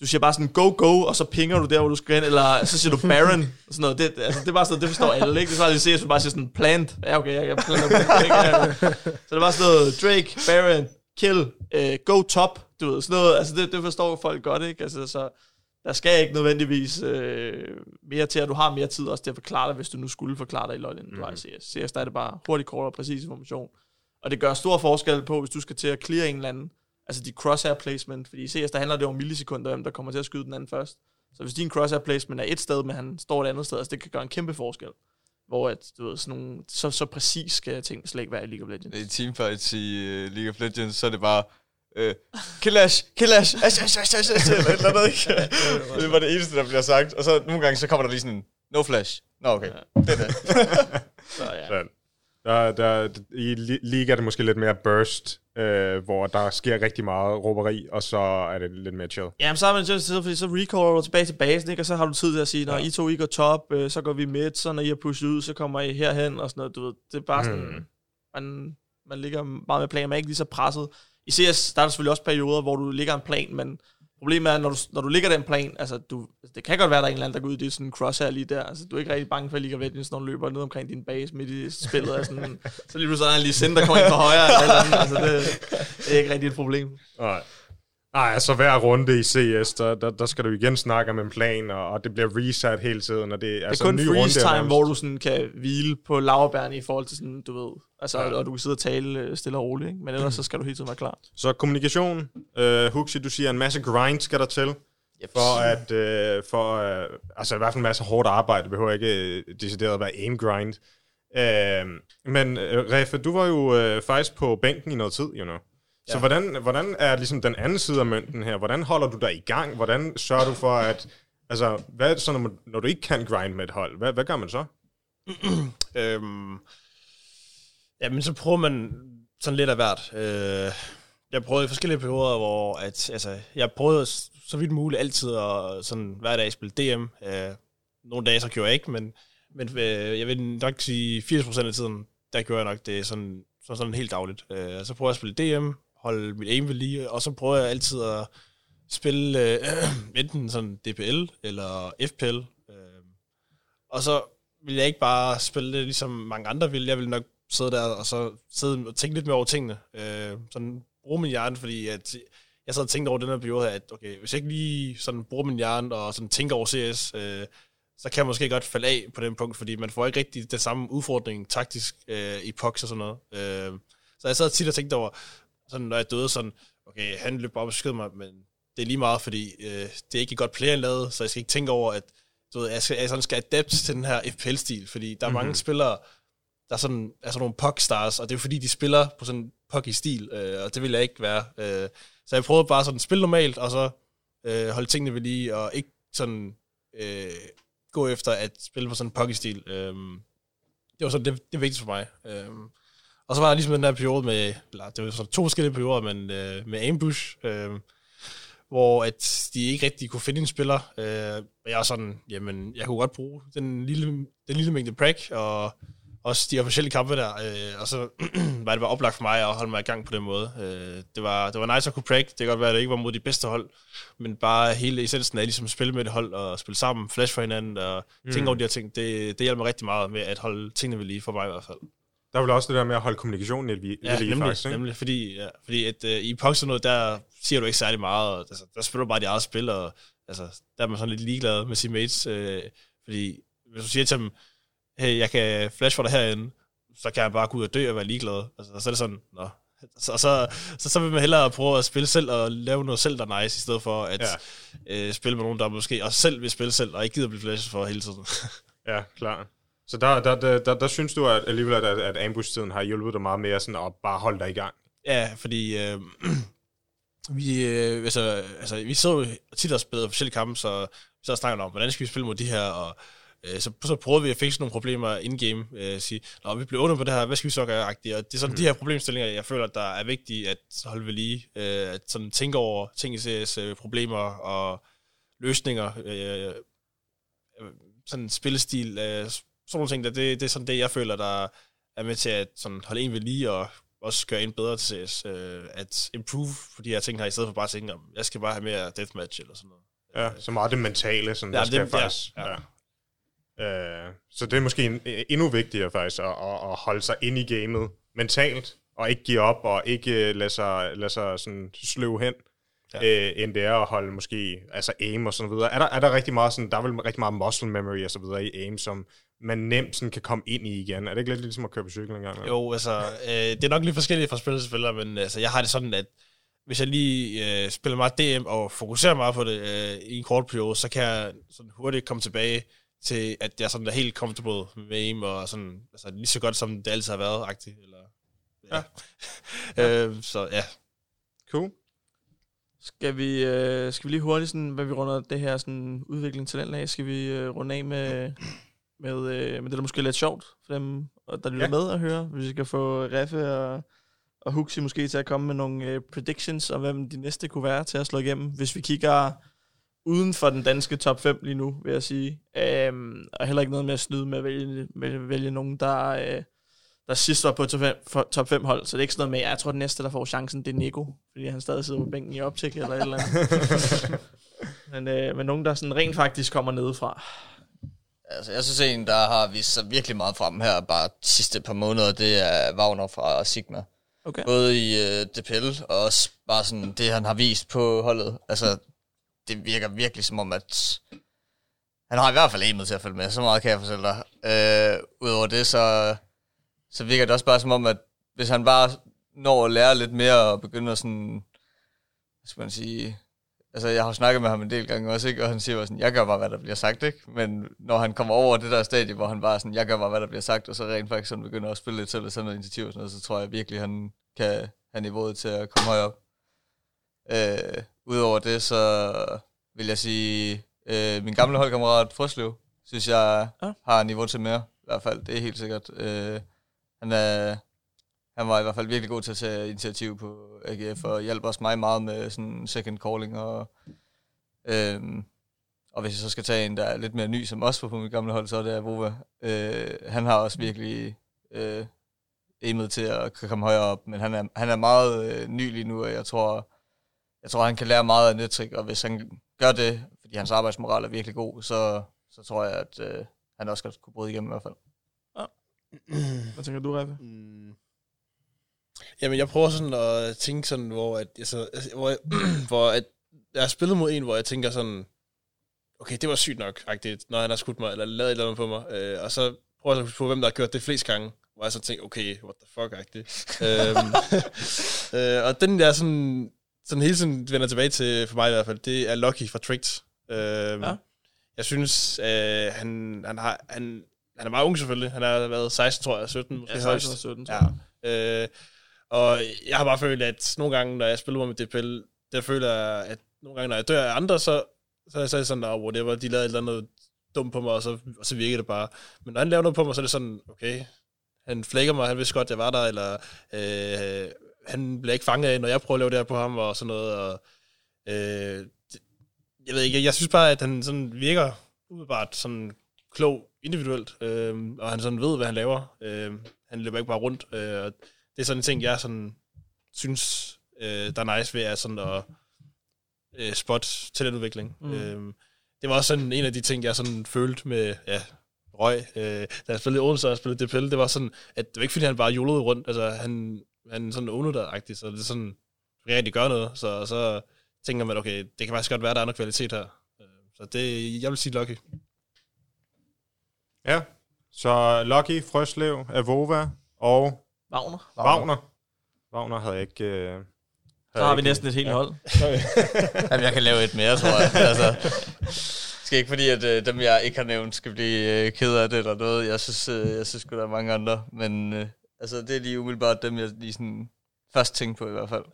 Du siger bare sådan, go, go, og så pinger du der, hvor du skal hen, eller så siger du Baron, og sådan noget. Det, altså, det er bare sådan det forstår alle, ikke? Det er så lige se, at du bare siger sådan, plant. Ja, okay, jeg kan? Ja. Så det er bare sådan noget, Drake, Baron, kill, uh, go top, du ved, sådan noget. Altså, det, det forstår folk godt, ikke? Altså, så der skal ikke nødvendigvis øh, mere til, at du har mere tid også til at forklare dig, hvis du nu skulle forklare dig i LoL, end du har i CS. CS, der er det bare hurtigt, kort og præcis information. Og det gør stor forskel på, hvis du skal til at clear en eller anden, altså dit crosshair placement, fordi i CS, der handler det om millisekunder, hvem der kommer til at skyde den anden først. Så hvis din crosshair placement er et sted, men han står et andet sted, altså det kan gøre en kæmpe forskel. Hvor at, du ved, sådan nogle, så, så præcis skal ting slet ikke være i League of Legends. I teamfights i uh, League of Legends, så er det bare... Uh, Killash, Killash, ash, ash, ash, ash, ash, eller et eller andet, ikke? det var det eneste, der bliver sagt. Og så nogle gange, så kommer der lige sådan en, no flash. Nå, okay. Det er det. Så ja. Der, der, I li- League er det måske lidt mere burst, øh, hvor der sker rigtig meget råberi, og så er det lidt mere chill. Jamen, så er man til fordi så recaller du tilbage til basen, ikke? og så har du tid til at sige, når Ja. I to I går top, øh, så går vi midt, så når I har pushet ud, så kommer I herhen, og sådan noget, du ved. Det er bare sådan, Hmm. man, man ligger meget med planer, man er ikke lige så presset. I CS, der er der selvfølgelig også perioder, hvor du ligger en plan, men problemet er, når du, når du ligger den plan, altså du, det kan godt være, der er en eller anden, der går ud i det sådan en crosshair lige der, altså du er ikke rigtig bange for at League of Legends, når du løber ned omkring din base midt i spillet, er sådan, så lige pludselig er der en lige send, der kommer ind fra højre, eller, eller andet, altså det, det er ikke rigtig et problem. Nej. Nej, altså hver runde i CS, der, der, der skal du igen snakke om en plan, og, og det bliver reset hele tiden, og det, Det er altså, kun en ny freeze runde er time, hvor du sådan kan hvile på laverbærene i forhold til sådan, du ved, altså, Ja. og du kan sidde og tale øh, stille og roligt, ikke? men ellers så skal du hele tiden være klar. Så kommunikation, øh, Huxi, du siger, en masse grind skal der til. Yep. For at, øh, for, øh, altså i hvert fald en masse hårdt arbejde, det behøver ikke øh, decideret at være aim grind. Øh, men øh, Refe, du var jo øh, faktisk på bænken i noget tid, you know. Så Ja. hvordan, hvordan er ligesom den anden side af mønten her? Hvordan holder du dig i gang? Hvordan sørger du for, at... Altså, hvad så, når, man- når du ikke kan grind med et hold? Hvad, hvad gør man så? Øhm, ja, men så prøver man sådan lidt af hvert. Øh, jeg prøvede i forskellige perioder, hvor at, altså, jeg prøvede så vidt muligt altid at sådan, hver dag spille DM. Øh, nogle dage så gjorde jeg ikke, men, men øh, jeg vil nok sige 80% af tiden, der gjorde jeg nok det sådan, sådan, sådan helt dagligt. Øh, så prøver jeg at spille DM, holde mit aim ved lige, og så prøver jeg altid at spille øh, enten sådan DPL eller FPL. Øh, og så vil jeg ikke bare spille det, ligesom mange andre vil. Jeg vil nok sidde der og så sidde og tænke lidt mere over tingene. Øh, sådan bruge min hjerne, fordi at jeg sad og tænkte over den her periode her, at okay, hvis jeg ikke lige sådan bruger min hjerne og sådan tænker over CS, øh, så kan jeg måske godt falde af på den punkt, fordi man får ikke rigtig den samme udfordring taktisk øh, i POX og sådan noget. Øh, så jeg sad tit og tænkte over, sådan, når jeg døde, sådan, okay, han løb op og skød mig, men det er lige meget, fordi øh, det er ikke et godt player lavet, så jeg skal ikke tænke over, at du ved, jeg, skal, jeg sådan skal adapt til den her FPL-stil, fordi der er mm-hmm. mange spillere, der er sådan, altså nogle puckstars, og det er jo fordi, de spiller på sådan en pucky stil, øh, og det vil jeg ikke være. Øh, så jeg prøvede bare sådan at spille normalt, og så øh, holde tingene ved lige, og ikke sådan øh, gå efter at spille på sådan en pucky stil. Øh, det var sådan, det, det er vigtigt for mig. Øh, og så var der ligesom den der periode med, eller det var sådan to forskellige perioder, men øh, med ambush, øh, hvor at de ikke rigtig kunne finde en spiller. Øh, og jeg var sådan, jamen, jeg kunne godt bruge den lille, den lille mængde prak, og også de officielle kampe der, øh, og så var det bare oplagt for mig at holde mig i gang på den måde. Øh, det, var, det var nice at kunne prag, det kan godt være, at det ikke var mod de bedste hold, men bare hele essensen af ligesom at spille med et hold, og spille sammen, flash for hinanden, og mm. tænke over de her ting, det, det hjælper mig rigtig meget med at holde tingene ved lige, for mig i hvert fald. Der er vel også det der med at holde kommunikationen lidt vi- Ja, lige, nemlig, faktisk, ikke? nemlig fordi, ja, fordi at, uh, i Pox noget, der siger du ikke særlig meget, og, altså, der spiller du bare dit eget spil, og altså, der er man sådan lidt ligeglad med sine mates, øh, fordi hvis du siger til dem, hey, jeg kan flash for dig herinde, så kan jeg bare gå ud og dø og være ligeglad. Altså, så er det sådan, nå. Så, så, så, så vil man hellere prøve at spille selv og lave noget selv, der er nice, i stedet for at ja. øh, spille med nogen, der måske også selv vil spille selv, og ikke gider blive flashet for hele tiden. Ja, klar. Så der, der, der, der, der synes du at alligevel, at, at ambush-tiden har hjulpet dig meget mere sådan at bare holde dig i gang? Ja, fordi øh, vi, øh, altså, altså, vi så tit og spillede forskellige kampe, så så snakker om, hvordan skal vi spille mod de her, og øh, så, så prøvede vi at fikse nogle problemer in-game, øh, sige, Nå, vi bliver under på det her, hvad skal vi så gøre? -agtigt? Og det er sådan mm. de her problemstillinger, jeg føler, der er vigtige at holde ved lige, øh, at sådan tænke over ting i CS, øh, problemer og løsninger, øh, sådan spillestil, øh, sådan nogle ting, der, det, det er sådan det, jeg føler, der er med til at sådan holde en ved lige, og også gøre en bedre til CS, øh, at improve på de her ting her, i stedet for bare at tænke, om jeg skal bare have mere deathmatch eller sådan noget. Ja, så meget det mentale, sådan, Ja, der skal det- faktisk... ja, Ja, Øh, så det er måske en, endnu vigtigere faktisk, at, at, at holde sig ind i gamet mentalt, og ikke give op, og ikke øh, lade sig, lade sig sådan sløve hen, ja. Øh, end det er at holde måske, altså aim og sådan videre. Er der, er der rigtig meget sådan, der er vel rigtig meget muscle memory og så videre i aim, som man nemt sådan kan komme ind i igen. Er det ikke lidt ligesom at køre på cykel en gang? Jo, altså, øh, det er nok lidt forskelligt fra til spiller, men altså, jeg har det sådan, at hvis jeg lige øh, spiller meget DM og fokuserer meget på det øh, i en kort periode, så kan jeg sådan hurtigt komme tilbage til, at jeg sådan er helt comfortable med aim, og sådan, altså, lige så godt, som det altid har været, agtigt. Eller, ja. ja. øh, så ja. Cool. Skal vi, øh, skal vi lige hurtigt, sådan, hvad vi runder det her sådan, udvikling til den af, skal vi øh, runde af med, med, øh, med det, der måske er lidt sjovt for dem, og der lytter Ja. med at høre. Hvis vi skal få Raffe og, og Huxi måske til at komme med nogle øh, predictions, og hvem de næste kunne være til at slå igennem. Hvis vi kigger uden for den danske top 5 lige nu, vil jeg sige. Øhm, og heller ikke noget med at snyde med at vælge, med vælge nogen, der, øh, der sidst var på top 5, for, top 5 hold. Så det er ikke sådan noget med, jeg tror, den næste, der får chancen, det er Nico. Fordi han stadig sidder på bænken i optik eller et eller andet. men, øh, men nogen, der sådan rent faktisk kommer nedefra. Altså, jeg synes en, der har vist sig virkelig meget frem her, bare de sidste par måneder, det er Wagner fra Sigma. Okay. Både i øh, DPL, og også bare sådan det, han har vist på holdet. Altså, det virker virkelig som om, at han har i hvert fald emet til at følge med. Så meget kan jeg fortælle dig. Øh, Udover det, så, så virker det også bare som om, at hvis han bare når at lære lidt mere og begynder sådan, hvad skal man sige, altså jeg har snakket med ham en del gange også, ikke? og han siger jo sådan, jeg gør bare, hvad der bliver sagt, ikke? Men når han kommer over det der stadie, hvor han bare sådan, jeg gør bare, hvad der bliver sagt, og så rent faktisk sådan begynder at spille lidt selv og sådan noget initiativ og sådan noget, så tror jeg virkelig, han kan have niveauet til at komme højere op. Øh, Udover det, så vil jeg sige, øh, min gamle holdkammerat Frøslev, synes jeg Ja. har niveau til mere, i hvert fald, det er helt sikkert. Øh, han er, han var i hvert fald virkelig god til at tage initiativ på AGF, og hjalp også mig meget med sådan second calling, og, øhm, og hvis jeg så skal tage en, der er lidt mere ny, som også var på mit gamle hold, så er det Avova. Øh, han har også virkelig øh, aimet til at komme højere op, men han er, han er meget øh, ny lige nu, og jeg tror, jeg tror, han kan lære meget af Nettrick, og hvis han gør det, fordi hans arbejdsmoral er virkelig god, så, så tror jeg, at øh, han også godt kunne bryde igennem i hvert fald. Hvad tænker du, Raffe? Mm. Jamen, jeg prøver sådan at tænke sådan, hvor, at, altså, altså, hvor, jeg, hvor at, jeg har spillet mod en, hvor jeg tænker sådan, okay, det var sygt nok, rigtigt, når han har skudt mig, eller lavet et eller andet på mig. Øh, og så prøver jeg så på, hvem der har gjort det flest gange, hvor jeg så tænker, okay, what the fuck, rigtigt. øhm, øh, og den der sådan, sådan hele tiden vender tilbage til, for mig i hvert fald, det er Lucky fra Tricked. Øhm, Ja. Jeg synes, øh, han, han, har, han, han er meget ung selvfølgelig. Han har været 16, tror jeg, 17 måske Ja, højst. 16 og 17, tror Ja. jeg. Øh, og jeg har bare følt, at nogle gange, når jeg spiller med DPL, der føler jeg, at nogle gange, når jeg dør af andre, så, så, er det sådan, at whatever, de lavede et eller andet dumt på mig, og så, og så virker det bare. Men når han laver noget på mig, så er det sådan, okay, han flækker mig, han vidste godt, jeg var der, eller øh, han bliver ikke fanget af, når jeg prøver at lave det her på ham, og sådan noget, og øh, jeg ved ikke, jeg, jeg synes bare, at han sådan virker umiddelbart sådan klog individuelt, øh, og han sådan ved, hvad han laver. Øh, han løber ikke bare rundt, øh, og det er sådan en ting, jeg sådan synes, øh, der er nice ved, at sådan at øh, spot talentudvikling. Mm. Øh, det var også sådan en af de ting, jeg sådan følte med, ja, Røg, øh, da jeg spillede i Odense og spillede DPL, det var sådan, at det var ikke fordi, han bare jolede rundt, altså han, han sådan ownede der agtigt så det er sådan, rigtig gør noget, så, så tænker man, okay, det kan faktisk godt være, der er noget kvalitet her. Øh, Så det, jeg vil sige Lucky. Ja, så Lucky, Frøslev, Avova og Wagner. Wagner. Wagner havde ikke... Øh, havde Så har vi næsten et helt Ja. hold. Jamen, jeg kan lave et mere, tror jeg. altså, skal ikke fordi, at øh, dem, jeg ikke har nævnt, skal blive øh, ked af det eller noget. Jeg synes, øh, jeg synes der er mange andre. Men øh, altså, det er lige umiddelbart dem, jeg lige sådan først tænkte på i hvert fald.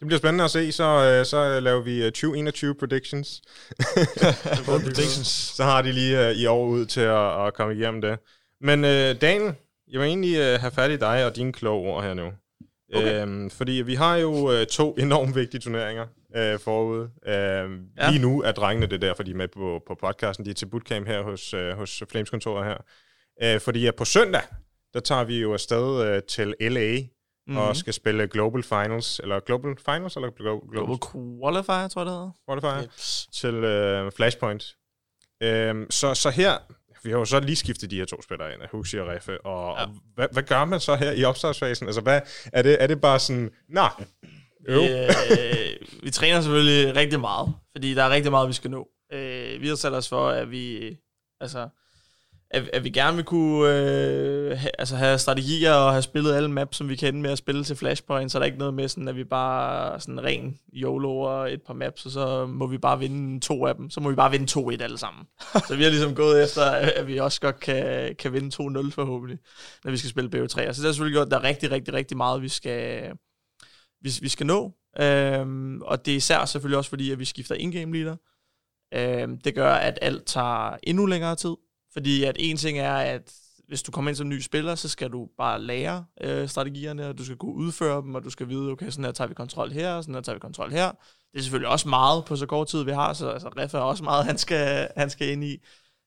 Det bliver spændende at se, så, øh, så laver vi øh, 2021 predictions. predictions. så har de lige øh, i år ud til at, at komme igennem det. Men øh, Daniel, jeg vil egentlig øh, have fat i dig og dine kloge ord her nu. Okay. Øhm, fordi vi har jo øh, to enormt vigtige turneringer øh, forude. Øhm, ja. Ja. Lige nu er drengene det er derfor, de er med på, på podcasten. De er til bootcamp her hos, øh, hos Flames-kontoret her. Øh, fordi at på søndag, der tager vi jo afsted øh, til LA mm. og skal spille Global Finals, eller Global Finals, eller Global, Global Qualifier, tror jeg, det hedder. Qualifier, til øh, Flashpoint. Øhm, så, så her, vi har jo så lige skiftet de her to spillere ind, Huxi og Reffe, og, ja. og hvad, hvad gør man så her i opstartsfasen? Altså, hvad, er, det, er det bare sådan, nej, Vi, øh, vi træner selvfølgelig rigtig meget, fordi der er rigtig meget, vi skal nå. Øh, vi har sat os for, at vi, altså, at, at vi gerne vil kunne øh, ha, altså have strategier og have spillet alle maps, som vi kender med at spille til Flashpoint, så er der ikke noget med sådan, at vi bare sådan ren YOLO og et par maps, og så må vi bare vinde to af dem. Så må vi bare vinde 2-1 alle sammen. så vi har ligesom gået efter, at vi også godt kan, kan vinde 2-0 forhåbentlig, når vi skal spille BO3. Så det har selvfølgelig gjort, at der er rigtig, rigtig, rigtig meget, vi skal, vi, vi skal nå. Øhm, og det er især selvfølgelig også fordi, at vi skifter in-game leader. Øhm, det gør, at alt tager endnu længere tid. Fordi at en ting er, at hvis du kommer ind som ny spiller, så skal du bare lære øh, strategierne, og du skal kunne udføre dem, og du skal vide, okay, sådan her tager vi kontrol her, og sådan her tager vi kontrol her. Det er selvfølgelig også meget på så kort tid, vi har, så altså, Reffa er også meget, han skal, han skal ind i.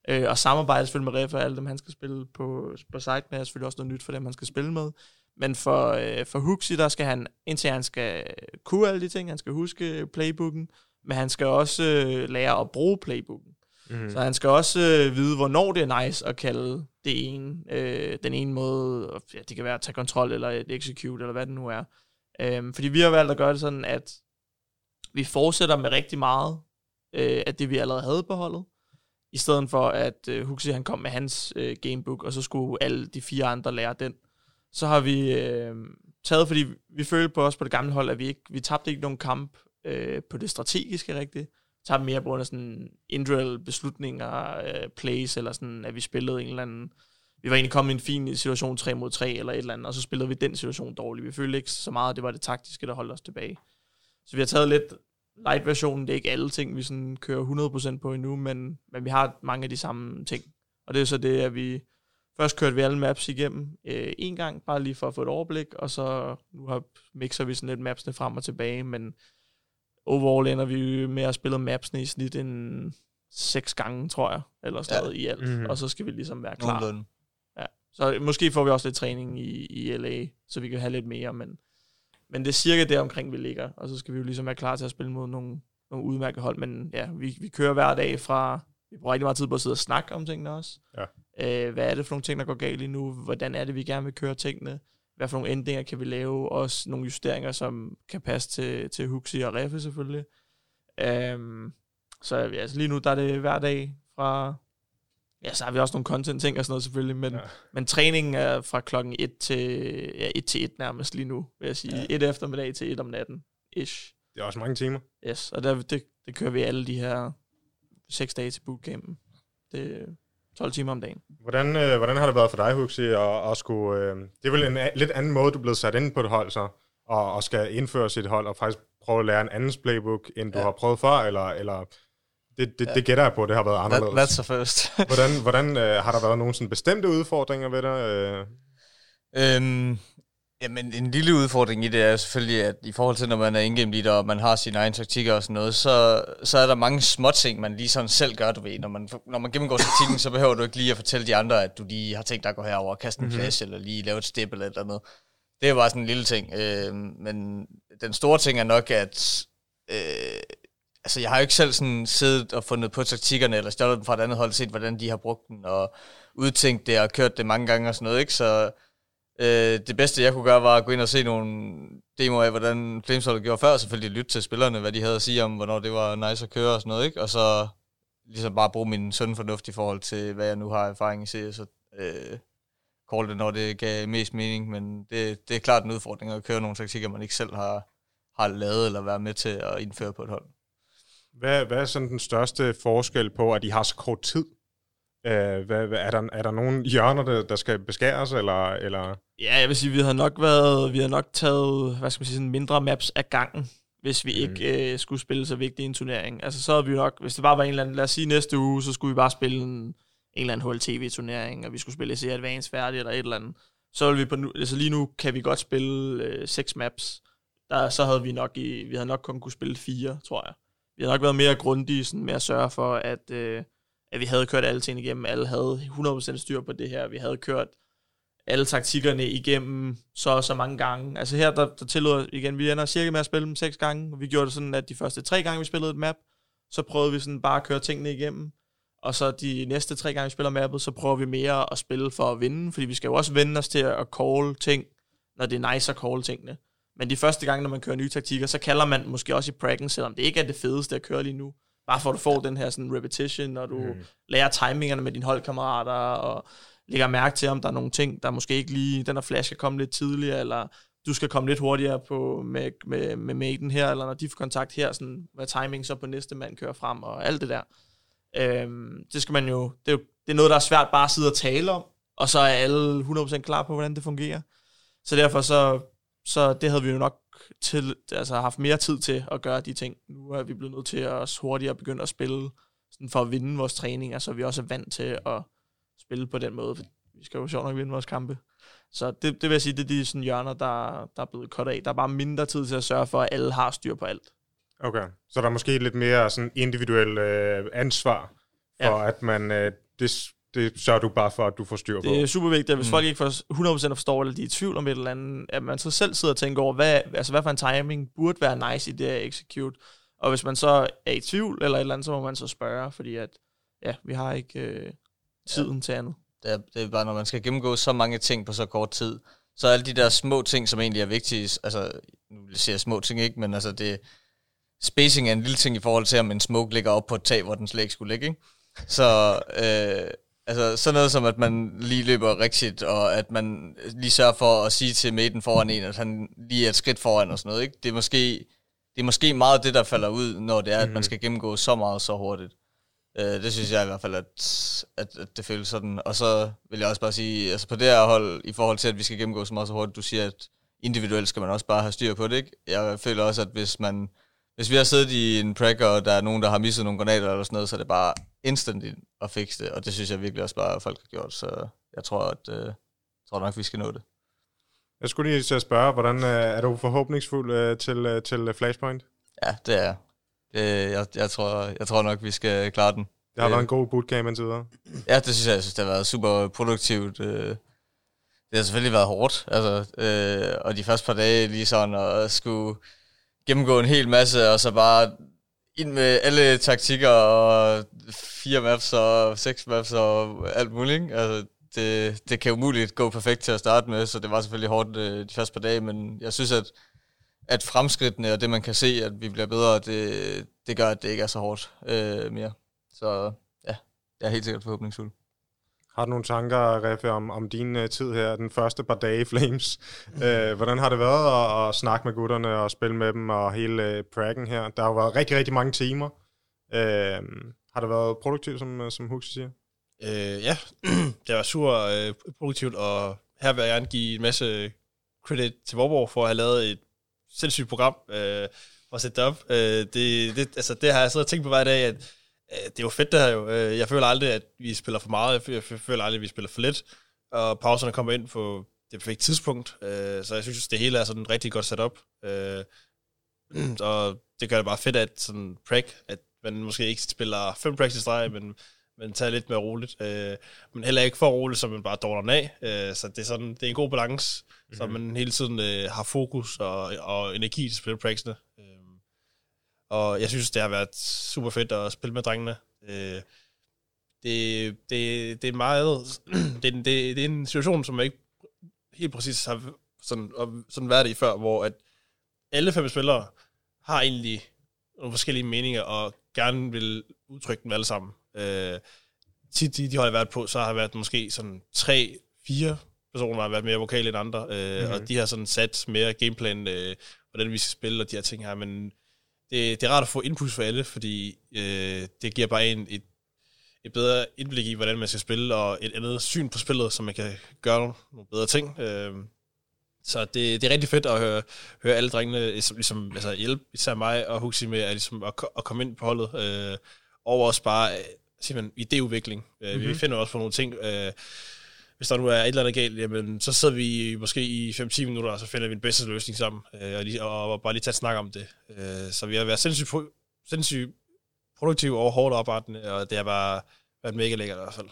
Øh, og samarbejde selvfølgelig med Reffa, alle dem, han skal spille på, på site med, er selvfølgelig også noget nyt for dem, han skal spille med. Men for, øh, for Huxi, der skal han, indtil han skal kunne alle de ting, han skal huske playbooken, men han skal også øh, lære at bruge playbooken mm. Så han skal også øh, vide, hvornår det er nice at kalde det ene, øh, den ene måde, ja, det kan være at tage kontrol, eller et execute, eller hvad det nu er. Øh, fordi vi har valgt at gøre det sådan, at vi fortsætter med rigtig meget øh, af det, vi allerede havde på holdet, i stedet for at øh, Huxi han kom med hans øh, gamebook, og så skulle alle de fire andre lære den. Så har vi øh, taget, fordi vi følte på os på det gamle hold, at vi ikke vi tabte ikke nogen kamp øh, på det strategiske rigtigt. Tager dem mere på grund af sådan individuelle beslutninger, øh, plays, eller sådan, at vi spillede en eller anden... Vi var egentlig kommet i en fin situation 3 mod 3 eller et eller andet, og så spillede vi den situation dårligt. Vi følte ikke så meget, at det var det taktiske, der holdt os tilbage. Så vi har taget lidt light-versionen. Det er ikke alle ting, vi sådan kører 100% på endnu, men, men vi har mange af de samme ting. Og det er så det, at vi først kørte vi alle maps igennem øh, en gang, bare lige for at få et overblik, og så nu har, mixer vi sådan lidt mapsene frem og tilbage, men overall ender vi med at spille mapsene i snit en seks gange, tror jeg, eller stadig ja. i alt, mm-hmm. og så skal vi ligesom være klar. Nogenlunde. Ja. Så måske får vi også lidt træning i, i LA, så vi kan have lidt mere, men, men det er cirka der omkring, vi ligger, og så skal vi jo ligesom være klar til at spille mod nogle, nogle udmærkede hold, men ja, vi, vi kører hver dag fra, vi bruger rigtig meget tid på at sidde og snakke om tingene også. Ja. Øh, hvad er det for nogle ting, der går galt lige nu? Hvordan er det, vi gerne vil køre tingene? Hvad for nogle ændringer kan vi lave? Også nogle justeringer, som kan passe til, til Huxi og Reffe selvfølgelig. Um, så altså, lige nu der er det hver dag fra... Ja, så har vi også nogle content-ting og sådan noget selvfølgelig, men, ja. men træningen er fra klokken 1 til, ja, 1 til 1 nærmest lige nu, vil jeg sige. Ja. 1 eftermiddag til 1 om natten, ish. Det er også mange timer. Yes, og der, det, det kører vi alle de her 6 dage til bootcampen. Det, 12 timer om dagen. Hvordan, øh, hvordan har det været for dig, Huxi, at, at skulle... Øh, det er vel en lidt anden måde, du er blevet sat ind på et hold, så, og, og skal indføre sit hold, og faktisk prøve at lære en andens playbook, end du ja. har prøvet før, eller, eller det, det, ja. det gætter jeg på, det har været anderledes. That, that's the first. hvordan hvordan øh, har der været nogle sådan bestemte udfordringer ved dig? Øh? Øhm, Jamen, en lille udfordring i det er selvfølgelig, at i forhold til, når man er in-game leader, og man har sine egne taktikker og sådan noget, så, så er der mange små ting, man lige sådan selv gør, du ved. Når man, når man gennemgår taktikken, så behøver du ikke lige at fortælle de andre, at du lige har tænkt dig at gå herover og kaste en mm-hmm. flash, eller lige lave et step eller et eller andet. Det er bare sådan en lille ting. Øh, men den store ting er nok, at øh, altså, jeg har jo ikke selv sådan siddet og fundet på taktikkerne, eller stjålet dem fra et andet hold, set hvordan de har brugt den, og udtænkt det, og kørt det mange gange og sådan noget, ikke? Så Øh, det bedste, jeg kunne gøre, var at gå ind og se nogle demoer af, hvordan Flamesholdet gjorde før, og selvfølgelig lytte til spillerne, hvad de havde at sige om, hvornår det var nice at køre og sådan noget, ikke? Og så ligesom bare bruge min sund fornuft i forhold til, hvad jeg nu har erfaring i CS, og øh, call det, når det gav mest mening, men det, det er klart en udfordring at køre nogle taktikker, man ikke selv har, har lavet eller været med til at indføre på et hold. Hvad, hvad er sådan den største forskel på, at de har så kort tid? Øh, hvad, hvad, er, der, er der nogle hjørner, der, der skal beskæres, eller, eller? Ja, jeg vil sige, vi har nok været, vi har nok taget, hvad skal man sige, sådan mindre maps af gangen, hvis vi mm. ikke øh, skulle spille så vigtig en turnering. Altså så havde vi nok, hvis det bare var en eller anden, lad os sige næste uge, så skulle vi bare spille en, en eller anden HLTV-turnering, og vi skulle spille SE Advance færdig, eller et eller andet. Så ville vi på nu, altså lige nu kan vi godt spille øh, seks maps. Der, så havde vi nok i, vi havde nok kun kunne spille fire, tror jeg. Vi har nok været mere grundige sådan, med at sørge for, at, øh, at vi havde kørt alle tingene igennem. Alle havde 100% styr på det her. Vi havde kørt alle taktikkerne igennem så og så mange gange. Altså her, der, der tillod igen, vi ender cirka med at spille dem seks gange. Vi gjorde det sådan, at de første tre gange, vi spillede et map, så prøvede vi sådan bare at køre tingene igennem. Og så de næste tre gange, vi spiller mappet, så prøver vi mere at spille for at vinde, fordi vi skal jo også vende os til at call ting, når det er nice at call tingene. Men de første gange, når man kører nye taktikker, så kalder man måske også i praggen, selvom det ikke er det fedeste at køre lige nu. Bare for at du får den her sådan repetition, og du mm. lærer timingerne med dine holdkammerater, og lægger mærke til, om der er nogle ting, der måske ikke lige, den her flash skal komme lidt tidligere, eller du skal komme lidt hurtigere på med, med, med maiden her, eller når de får kontakt her, sådan, hvad timing så på næste mand kører frem, og alt det der. Øhm, det skal man jo, det er jo, det er noget, der er svært bare at sidde og tale om, og så er alle 100% klar på, hvordan det fungerer. Så derfor så, så det havde vi jo nok til, altså haft mere tid til at gøre de ting. Nu er vi blevet nødt til at hurtigere begynde at spille sådan for at vinde vores træning, så vi også er vant til at spille på den måde. Vi skal jo sjovt nok vinde vores kampe. Så det, det vil jeg sige, det er de sådan hjørner, der, der er blevet kort af. Der er bare mindre tid til at sørge for, at alle har styr på alt. Okay, så der er måske lidt mere sådan individuel øh, ansvar for, ja. at man øh, det det sørger du bare for, at du får styr på. Det er super vigtigt, at hvis mm. folk ikke får 100% forstår, eller de er i tvivl om et eller andet, at man så selv sidder og tænker over, hvad, altså, hvad for en timing burde være nice i det at execute. Og hvis man så er i tvivl eller et eller andet, så må man så spørge, fordi at, ja, vi har ikke øh, tiden ja. til andet. Det er, det er bare, når man skal gennemgå så mange ting på så kort tid, så alle de der små ting, som egentlig er vigtige, altså, nu siger jeg små ting ikke, men altså det, spacing er en lille ting i forhold til, om en smoke ligger op på et tag, hvor den slet ikke skulle ligge, ikke? Så øh, Altså sådan noget som, at man lige løber rigtigt, og at man lige sørger for at sige til maten foran en, at han lige er et skridt foran og sådan noget. Ikke? Det er måske det er måske meget det, der falder ud, når det er, at Mhm. man skal gennemgå så meget så hurtigt. Øh, det synes jeg i hvert fald, at, at, at det føles sådan. Og så vil jeg også bare sige, altså på det her hold, i forhold til, at vi skal gennemgå så meget så hurtigt, du siger, at individuelt skal man også bare have styr på det, ikke? Jeg føler også, at hvis man hvis vi har siddet i en prack, og der er nogen, der har misset nogle granater eller sådan noget, så er det bare instant at fikse det, og det synes jeg virkelig også bare, at folk har gjort, så jeg tror, at øh, tror nok, vi skal nå det. Jeg skulle lige til at spørge, hvordan øh, er du forhåbningsfuld øh, til, øh, til Flashpoint? Ja, det er jeg. Det, jeg, jeg, tror, jeg tror nok, vi skal klare den. Det har Øh. været en god bootcamp indtil videre. Ja, det synes jeg, jeg synes, det har været super produktivt. øh. Det har selvfølgelig været hårdt, altså, øh, og de første par dage lige sådan at skulle gennemgå en hel masse, og så bare ind med alle taktikker og fire maps og seks maps og alt muligt. ikke? Altså, det, det kan umuligt gå perfekt til at starte med, så det var selvfølgelig hårdt øh, de første par dage, men jeg synes, at, at fremskridtene og det, man kan se, at vi bliver bedre, det, det gør, at det ikke er så hårdt øh, mere. Så ja, jeg er helt sikkert forhåbningsfuld. Har du nogle tanker, Reffe, om, om din uh, tid her, den første par dage i Flames? uh, hvordan har det været at, at snakke med gutterne og spille med dem og hele uh, prakken her? Der har jo været rigtig, rigtig mange timer. Uh, har det været produktivt, som, øh, som Huxi siger? Øh, ja, det var super øh, produktivt, og her vil jeg gerne give en masse credit til Vorborg for at have lavet et sindssygt program øh, at sætte det op. Øh, det, det, altså, det har jeg siddet og tænkt på hver dag, at øh, det er jo fedt det her jo. Øh, jeg føler aldrig, at vi spiller for meget. Jeg føler, aldrig, at vi spiller for lidt. Og pauserne kommer ind på det perfekte tidspunkt. Øh, Så jeg synes, det hele er sådan rigtig godt sat op. Øh, Og det gør det bare fedt, at sådan prak, at man måske ikke spiller fem pracks i streg, men men tager lidt mere roligt. Øh, men heller ikke for roligt, så man bare dårler den af. Øh, så det er, sådan, det er en god balance, mm-hmm. så man hele tiden øh, har fokus og, og energi til at spille praksene. Øh, og jeg synes, det har været super fedt at spille med drengene. Øh, det, det, det er meget... det, en- det, det er en situation, som jeg ikke helt præcis har sådan, sådan været i før, hvor at alle fem spillere har egentlig nogle forskellige meninger, og gerne vil udtrykke dem alle sammen. Øh, tit de, de hold, jeg har været på, så har jeg været måske sådan tre, fire personer, der har været mere vokale end andre, øh, mm-hmm. og de har sådan sat mere gameplan, øh, hvordan vi skal spille, og de her ting her, men det, det er rart at få input fra alle, fordi øh, det giver bare en et, et bedre indblik i, hvordan man skal spille, og et andet syn på spillet, så man kan gøre nogle bedre ting. Øh, så det, det er rigtig fedt at høre, høre alle drengene ligesom, altså hjælpe især mig og Huxi med at, ligesom, at, at komme ind på holdet. Øh, og også bare simpelthen idéudvikling. Øh, mm-hmm. Vi finder også på nogle ting. Øh, hvis der nu er et eller andet galt, jamen, så sidder vi måske i 5-10 minutter, og så finder vi en bedste løsning sammen, øh, og, lige, og, og bare lige tage et snak om det. Øh, så vi har været sindssygt, pro- sindssygt produktive og hårdt oparbejdende, og det har bare været mega lækkert i hvert fald.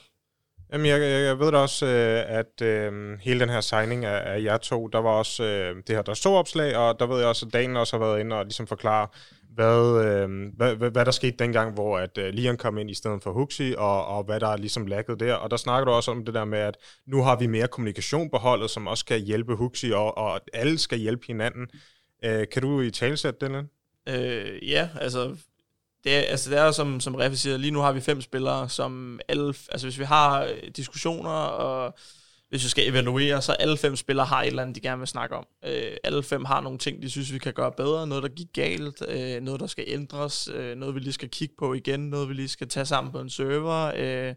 Jamen, jeg, jeg, jeg ved da også, øh, at øh, hele den her signing af, af jer to, der var også øh, det her, der stod opslag, og der ved jeg også, at Daniel også har været inde og ligesom forklare, hvad, øh, hvad, hvad, hvad der skete dengang, hvor at øh, Leon kom ind i stedet for Huxi, og, og hvad der er ligesom lagget der. Og der snakker du også om det der med, at nu har vi mere kommunikation på holdet, som også skal hjælpe Huxi, og, og alle skal hjælpe hinanden. Øh, kan du i talsætte den lidt? Øh, ja, altså det, er, altså det er som, som Reffe siger, lige nu har vi fem spillere, som alle, altså hvis vi har øh, diskussioner, og hvis vi skal evaluere, så alle fem spillere har et eller andet, de gerne vil snakke om. Øh, alle fem har nogle ting, de synes, vi kan gøre bedre, noget, der gik galt, øh, noget, der skal ændres, øh, noget, vi lige skal kigge på igen, noget, vi lige skal tage sammen på en server, øh,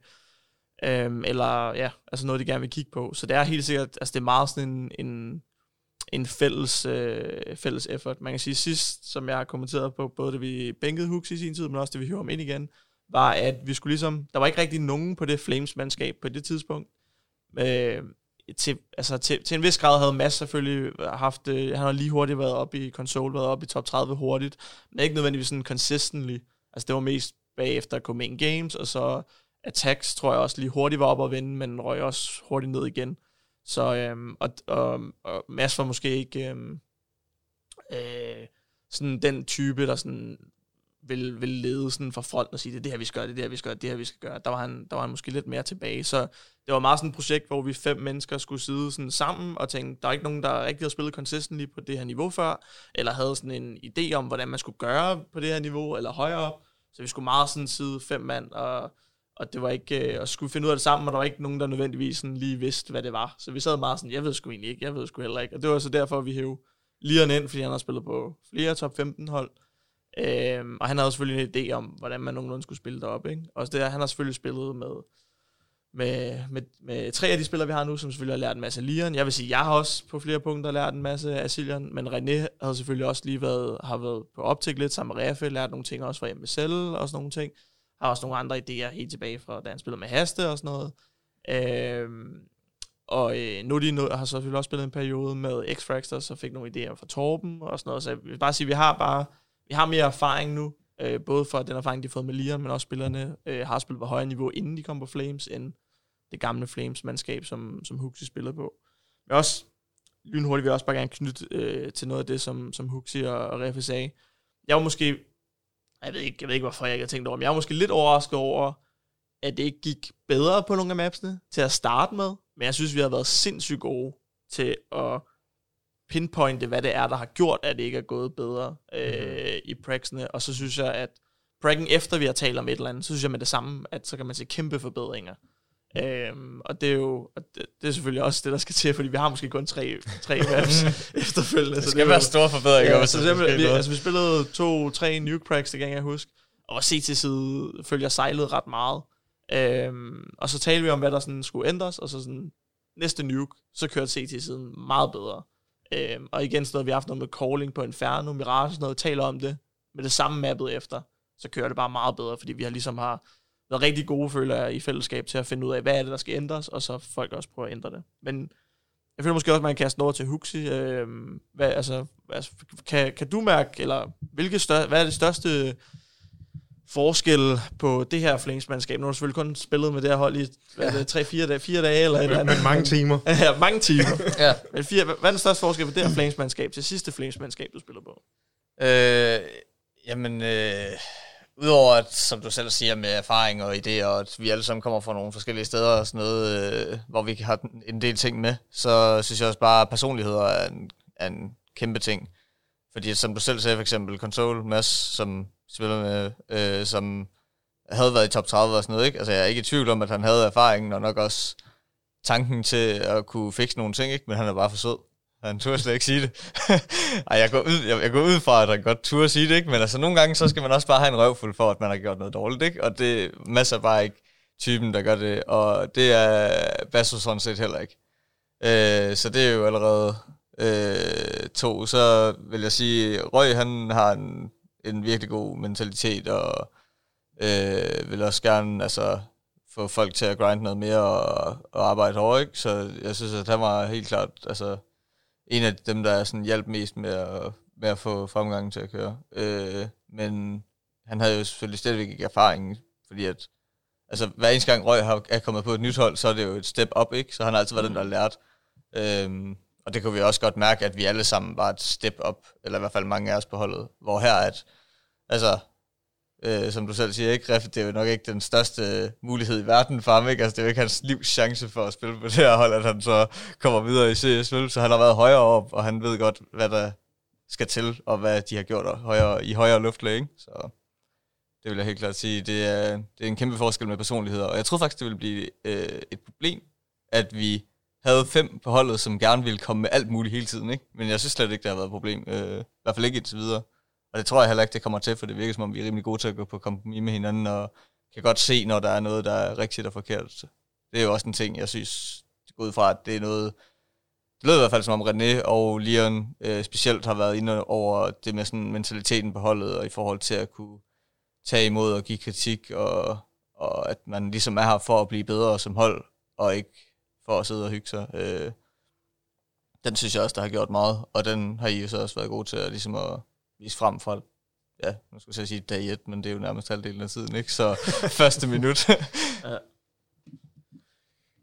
øh, eller ja, altså noget, de gerne vil kigge på. Så det er helt sikkert, altså det er meget sådan en, en en fælles, øh, fælles effort. Man kan sige sidst, som jeg har kommenteret på, både det vi bænkede Hooks i sin tid, men også det vi hører om ind igen, var, at vi skulle ligesom, der var ikke rigtig nogen på det Flames-mandskab på det tidspunkt. Øh, til, altså til, til en vis grad havde Mads selvfølgelig haft, øh, han har lige hurtigt været op i konsol, været op i top 30 hurtigt, men ikke nødvendigvis sådan consistently. Altså det var mest bagefter at komme ind games, og så attacks tror jeg også lige hurtigt var op og vinde, men røg også hurtigt ned igen. Så, øhm, og, og, og Mads var måske ikke øhm, øh, sådan den type, der sådan vil, vil lede sådan fra fronten og sige, det er det her, vi skal gøre, det er det her, vi skal gøre, det her, vi skal gøre. Der var, han, der var han måske lidt mere tilbage. Så det var meget sådan et projekt, hvor vi fem mennesker skulle sidde sådan sammen og tænke, der er ikke nogen, der rigtig har spillet consistently på det her niveau før, eller havde sådan en idé om, hvordan man skulle gøre på det her niveau, eller højere op. Så vi skulle meget sådan sidde fem mand og og det var ikke, øh, og skulle finde ud af det sammen, og der var ikke nogen, der nødvendigvis sådan lige vidste, hvad det var. Så vi sad meget sådan, jeg ved sgu egentlig ikke, jeg ved sgu heller ikke. Og det var så derfor, vi hævde Lieren ind, fordi han har spillet på flere top 15 hold. Øhm, og han havde selvfølgelig en idé om, hvordan man nogenlunde skulle spille derop. Ikke? Også det, han har selvfølgelig spillet med, med, med, med tre af de spillere, vi har nu, som selvfølgelig har lært en masse af Jeg vil sige, jeg har også på flere punkter lært en masse af Siljan, men René havde selvfølgelig også lige været, har været på optik lidt sammen med Refe, lært nogle ting også fra MSL og sådan nogle ting. Har også nogle andre idéer helt tilbage fra, da han spillede med Haste og sådan noget. Øhm, og øh, nu de nu, har så selvfølgelig også spillet en periode med x factor så fik nogle idéer fra Torben og sådan noget. Så jeg vil bare sige, at vi har bare vi har mere erfaring nu, øh, både for den erfaring, de har fået med Lian, men også spillerne øh, har spillet på højere niveau, inden de kom på Flames, end det gamle Flames-mandskab, som, som Huxi spillede på. Men også lynhurtigt vil jeg også bare gerne knytte øh, til noget af det, som, som Huxi og, og Refe sagde. Jeg var måske, jeg ved, ikke, jeg ved ikke, hvorfor jeg ikke har tænkt over, men jeg var måske lidt overrasket over, at det ikke gik bedre på nogle af mapsene til at starte med, men jeg synes, vi har været sindssygt gode til at pinpointe, hvad det er, der har gjort, at det ikke er gået bedre øh, mm-hmm. i praksene. Og så synes jeg, at prakken efter vi har talt om et eller andet, så synes jeg med det samme, at så kan man se kæmpe forbedringer. Øhm, og det er jo og det, det er selvfølgelig også det, der skal til, fordi vi har måske kun tre, tre maps efterfølgende. Det så skal det være store forbedringer. Ja, så det, vi, altså, vi spillede to-tre nuke cracks, det kan jeg huske. Og CT-side følger sejlet ret meget. Øhm, og så talte vi om, hvad der sådan skulle ændres, og så sådan, næste nuke, så kørte CT-siden meget bedre. Øhm, og igen sådan noget, vi har haft noget med calling på Inferno, Mirage, sådan noget, taler om det, med det samme mappet efter, så kører det bare meget bedre, fordi vi har ligesom har været rigtig gode, føler jeg, i fællesskab til at finde ud af, hvad er det, der skal ændres, og så folk også prøve at ændre det. Men jeg føler måske også, at man kan kaste over til Huxi. Øhm, hvad, altså, altså, kan, kan du mærke, eller hvilke stør, hvad er det største forskel på det her flingsmandskab? Nu har du selvfølgelig kun spillet med det her hold i hvad det, 3-4 dage, 4 dage eller et eller andet. men mange timer. ja, mange timer. Ja. Men fire, hvad er den største forskel på det her flingsmandskab til sidste flingsmandskab, du spiller på? Øh, jamen, øh, udover at, som du selv siger, med erfaring og idéer, og at vi alle sammen kommer fra nogle forskellige steder og sådan noget, øh, hvor vi har en del ting med, så synes jeg også bare, at personligheder er en, er en kæmpe ting. Fordi som du selv sagde, for eksempel Console Mads, som spiller med, øh, som havde været i top 30 og sådan noget, ikke? Altså jeg er ikke i tvivl om, at han havde erfaringen, og nok også tanken til at kunne fikse nogle ting, ikke? Men han er bare for sød. Han turde slet ikke sige det. Ej, jeg går, ud, jeg, jeg går ud fra, at han godt turde sige det, ikke? Men altså, nogle gange, så skal man også bare have en røvfuld for, at man har gjort noget dårligt, ikke? Og det masser bare ikke typen, der gør det. Og det er Basso sådan set heller ikke. Øh, så det er jo allerede øh, to. Så vil jeg sige, Røg, han har en, en virkelig god mentalitet, og øh, vil også gerne, altså, få folk til at grinde noget mere og, og arbejde hårdt. ikke? Så jeg synes, at han var helt klart, altså, en af dem, der sådan hjalp mest med at, med at få fremgangen til at køre. Øh, men han havde jo selvfølgelig stadigvæk ikke erfaring, fordi at, altså hver eneste gang Røg har, er kommet på et nyt hold, så er det jo et step up, ikke? Så han har altid været den, der har lært. Øh, og det kunne vi også godt mærke, at vi alle sammen var et step up, eller i hvert fald mange af os på holdet. Hvor her, at, altså, øh, som du selv siger, ikke, Riff, det er jo nok ikke den største mulighed i verden for ham, ikke? Altså, det er jo ikke hans livs chance for at spille på det her hold, at han så kommer videre i CS, vel? Så han har været højere op, og han ved godt, hvad der skal til, og hvad de har gjort højere, i højere luftlag, ikke? Så det vil jeg helt klart sige, det er, det er en kæmpe forskel med personligheder, og jeg tror faktisk, det vil blive øh, et problem, at vi havde fem på holdet, som gerne ville komme med alt muligt hele tiden, ikke? Men jeg synes slet ikke, det har været et problem. Øh, I hvert fald ikke indtil videre. Og det tror jeg heller ikke, det kommer til, for det virker som om, vi er rimelig gode til at gå på kompromis med hinanden, og kan godt se, når der er noget, der er rigtigt og forkert. Så det er jo også en ting, jeg synes, det går ud fra, at det er noget... Det lød i hvert fald som om René og Leon øh, specielt har været inde over det med sådan mentaliteten på holdet, og i forhold til at kunne tage imod og give kritik, og, og at man ligesom er her for at blive bedre som hold, og ikke for at sidde og hygge sig. Øh, den synes jeg også, der har gjort meget, og den har I jo så også været gode til at, ligesom at vise frem fra, ja, nu skulle jeg sige dag 1, men det er jo nærmest halvdelen af tiden, ikke? Så første minut.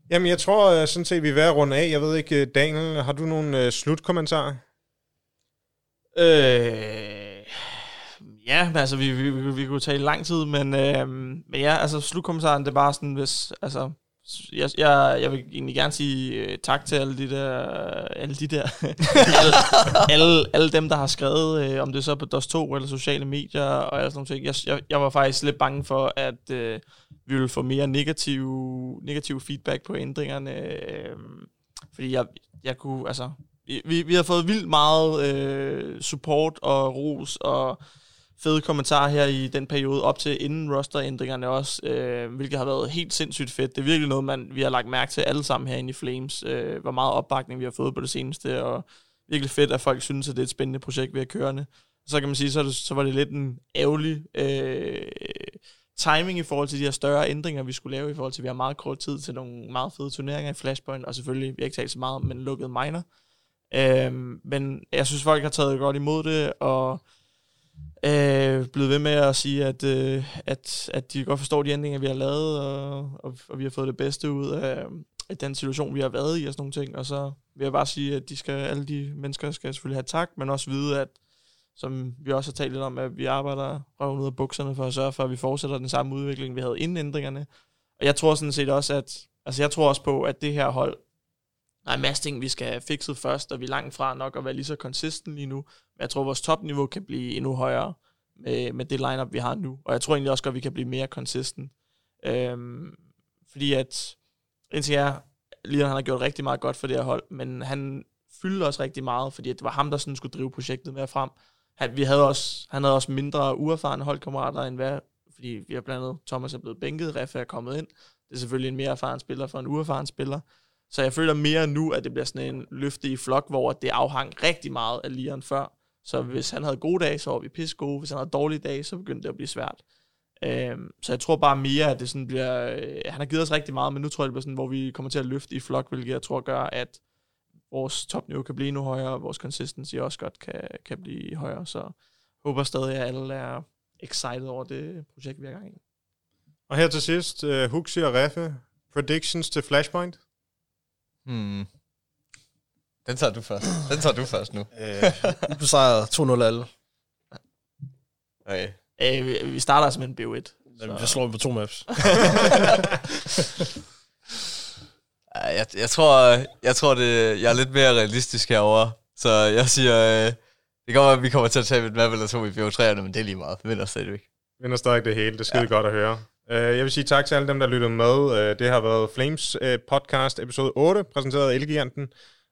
Jamen, jeg tror øh, sådan set, vi er ved at runde af. Jeg ved ikke, øh, Daniel, har du nogle øh, slutkommentarer? Øh, ja, men altså, vi, vi, vi, vi kunne tale lang tid, men, øh, men ja, altså, slutkommentaren, det er bare sådan, hvis, altså, jeg, jeg, jeg vil egentlig gerne sige øh, tak til alle de der, øh, alle de der, alle, alle, alle dem, der har skrevet, øh, om det er så på DOS2 eller sociale medier og alle sådan nogle ting. Jeg, jeg, jeg var faktisk lidt bange for, at øh, vi ville få mere negativ, negativ feedback på ændringerne, øh, fordi jeg, jeg kunne, altså, vi, vi, vi har fået vildt meget øh, support og ros og fede kommentarer her i den periode op til inden rosterændringerne også, øh, hvilket har været helt sindssygt fedt. Det er virkelig noget, man, vi har lagt mærke til alle sammen herinde i Flames, øh, hvor meget opbakning vi har fået på det seneste, og virkelig fedt, at folk synes, at det er et spændende projekt, vi har kørende. Så kan man sige, så, det, så var det lidt en ærgerlig øh, timing i forhold til de her større ændringer, vi skulle lave, i forhold til, at vi har meget kort tid til nogle meget fede turneringer i Flashpoint, og selvfølgelig, vi har ikke talt så meget om, men lukket minor. Øh, men jeg synes, folk har taget godt imod det, og øh, blevet ved med at sige, at, øh, at, at de godt forstår de ændringer, vi har lavet, og, og, og vi har fået det bedste ud af, af den situation, vi har været i og sådan nogle ting. Og så vil jeg bare sige, at de skal, alle de mennesker skal selvfølgelig have tak, men også vide, at som vi også har talt lidt om, at vi arbejder røven ud af bukserne for at sørge for, at vi fortsætter den samme udvikling, vi havde inden ændringerne. Og jeg tror sådan set også, at altså jeg tror også på, at det her hold, der er en masse ting, vi skal have fikset først, og vi er langt fra nok at være lige så konsistent lige nu. Men jeg tror, at vores topniveau kan blive endnu højere med, med det lineup, vi har nu. Og jeg tror egentlig også godt, at vi kan blive mere konsistent. Øhm, fordi at, indtil jeg, Lian, han har gjort rigtig meget godt for det her hold, men han fyldte også rigtig meget, fordi det var ham, der sådan skulle drive projektet mere frem. Han, vi havde også, han havde også mindre uerfarne holdkammerater, end hvad, fordi vi har blandt andet, Thomas er blevet bænket, Reffe er kommet ind. Det er selvfølgelig en mere erfaren spiller for en uerfaren spiller. Så jeg føler mere nu, at det bliver sådan en løfte i flok, hvor det afhang rigtig meget af Lian før. Så hvis han havde gode dage, så var vi pisse gode. Hvis han havde dårlige dage, så begyndte det at blive svært. Øhm, så jeg tror bare mere, at det sådan bliver... Øh, han har givet os rigtig meget, men nu tror jeg, det bliver sådan, hvor vi kommer til at løfte i flok, hvilket jeg tror gør, at vores topniveau kan blive endnu højere, og vores consistency også godt kan, kan blive højere. Så jeg håber stadig, at alle er excited over det projekt, vi har gang i. Og her til sidst, uh, Huxi og Reffe, predictions til Flashpoint? Hmm. Den tager du først. Den tager du først nu. Øh, ubesejret 2-0 alle. Okay. Øh, vi- vi starter altså med en BO1. Så. Vi slår dem på to maps. Jeg, jeg, tror, jeg tror, det, jeg er lidt mere realistisk herover. Så jeg siger, øh, det være, at vi kommer til at tage et map eller to i BO3'erne, men det er lige meget. Vi vinder stadigvæk. vinder stadig det hele. Det er skide ja. godt at høre. Uh, jeg vil sige tak til alle dem, der lyttede med. Uh, det har været Flames uh, podcast episode 8, præsenteret af Elgiganten.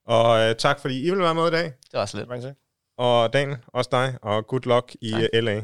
Og tak, fordi I vil være med i dag. Det var så tak. Og Daniel, også dig, og good luck i Tak. LA.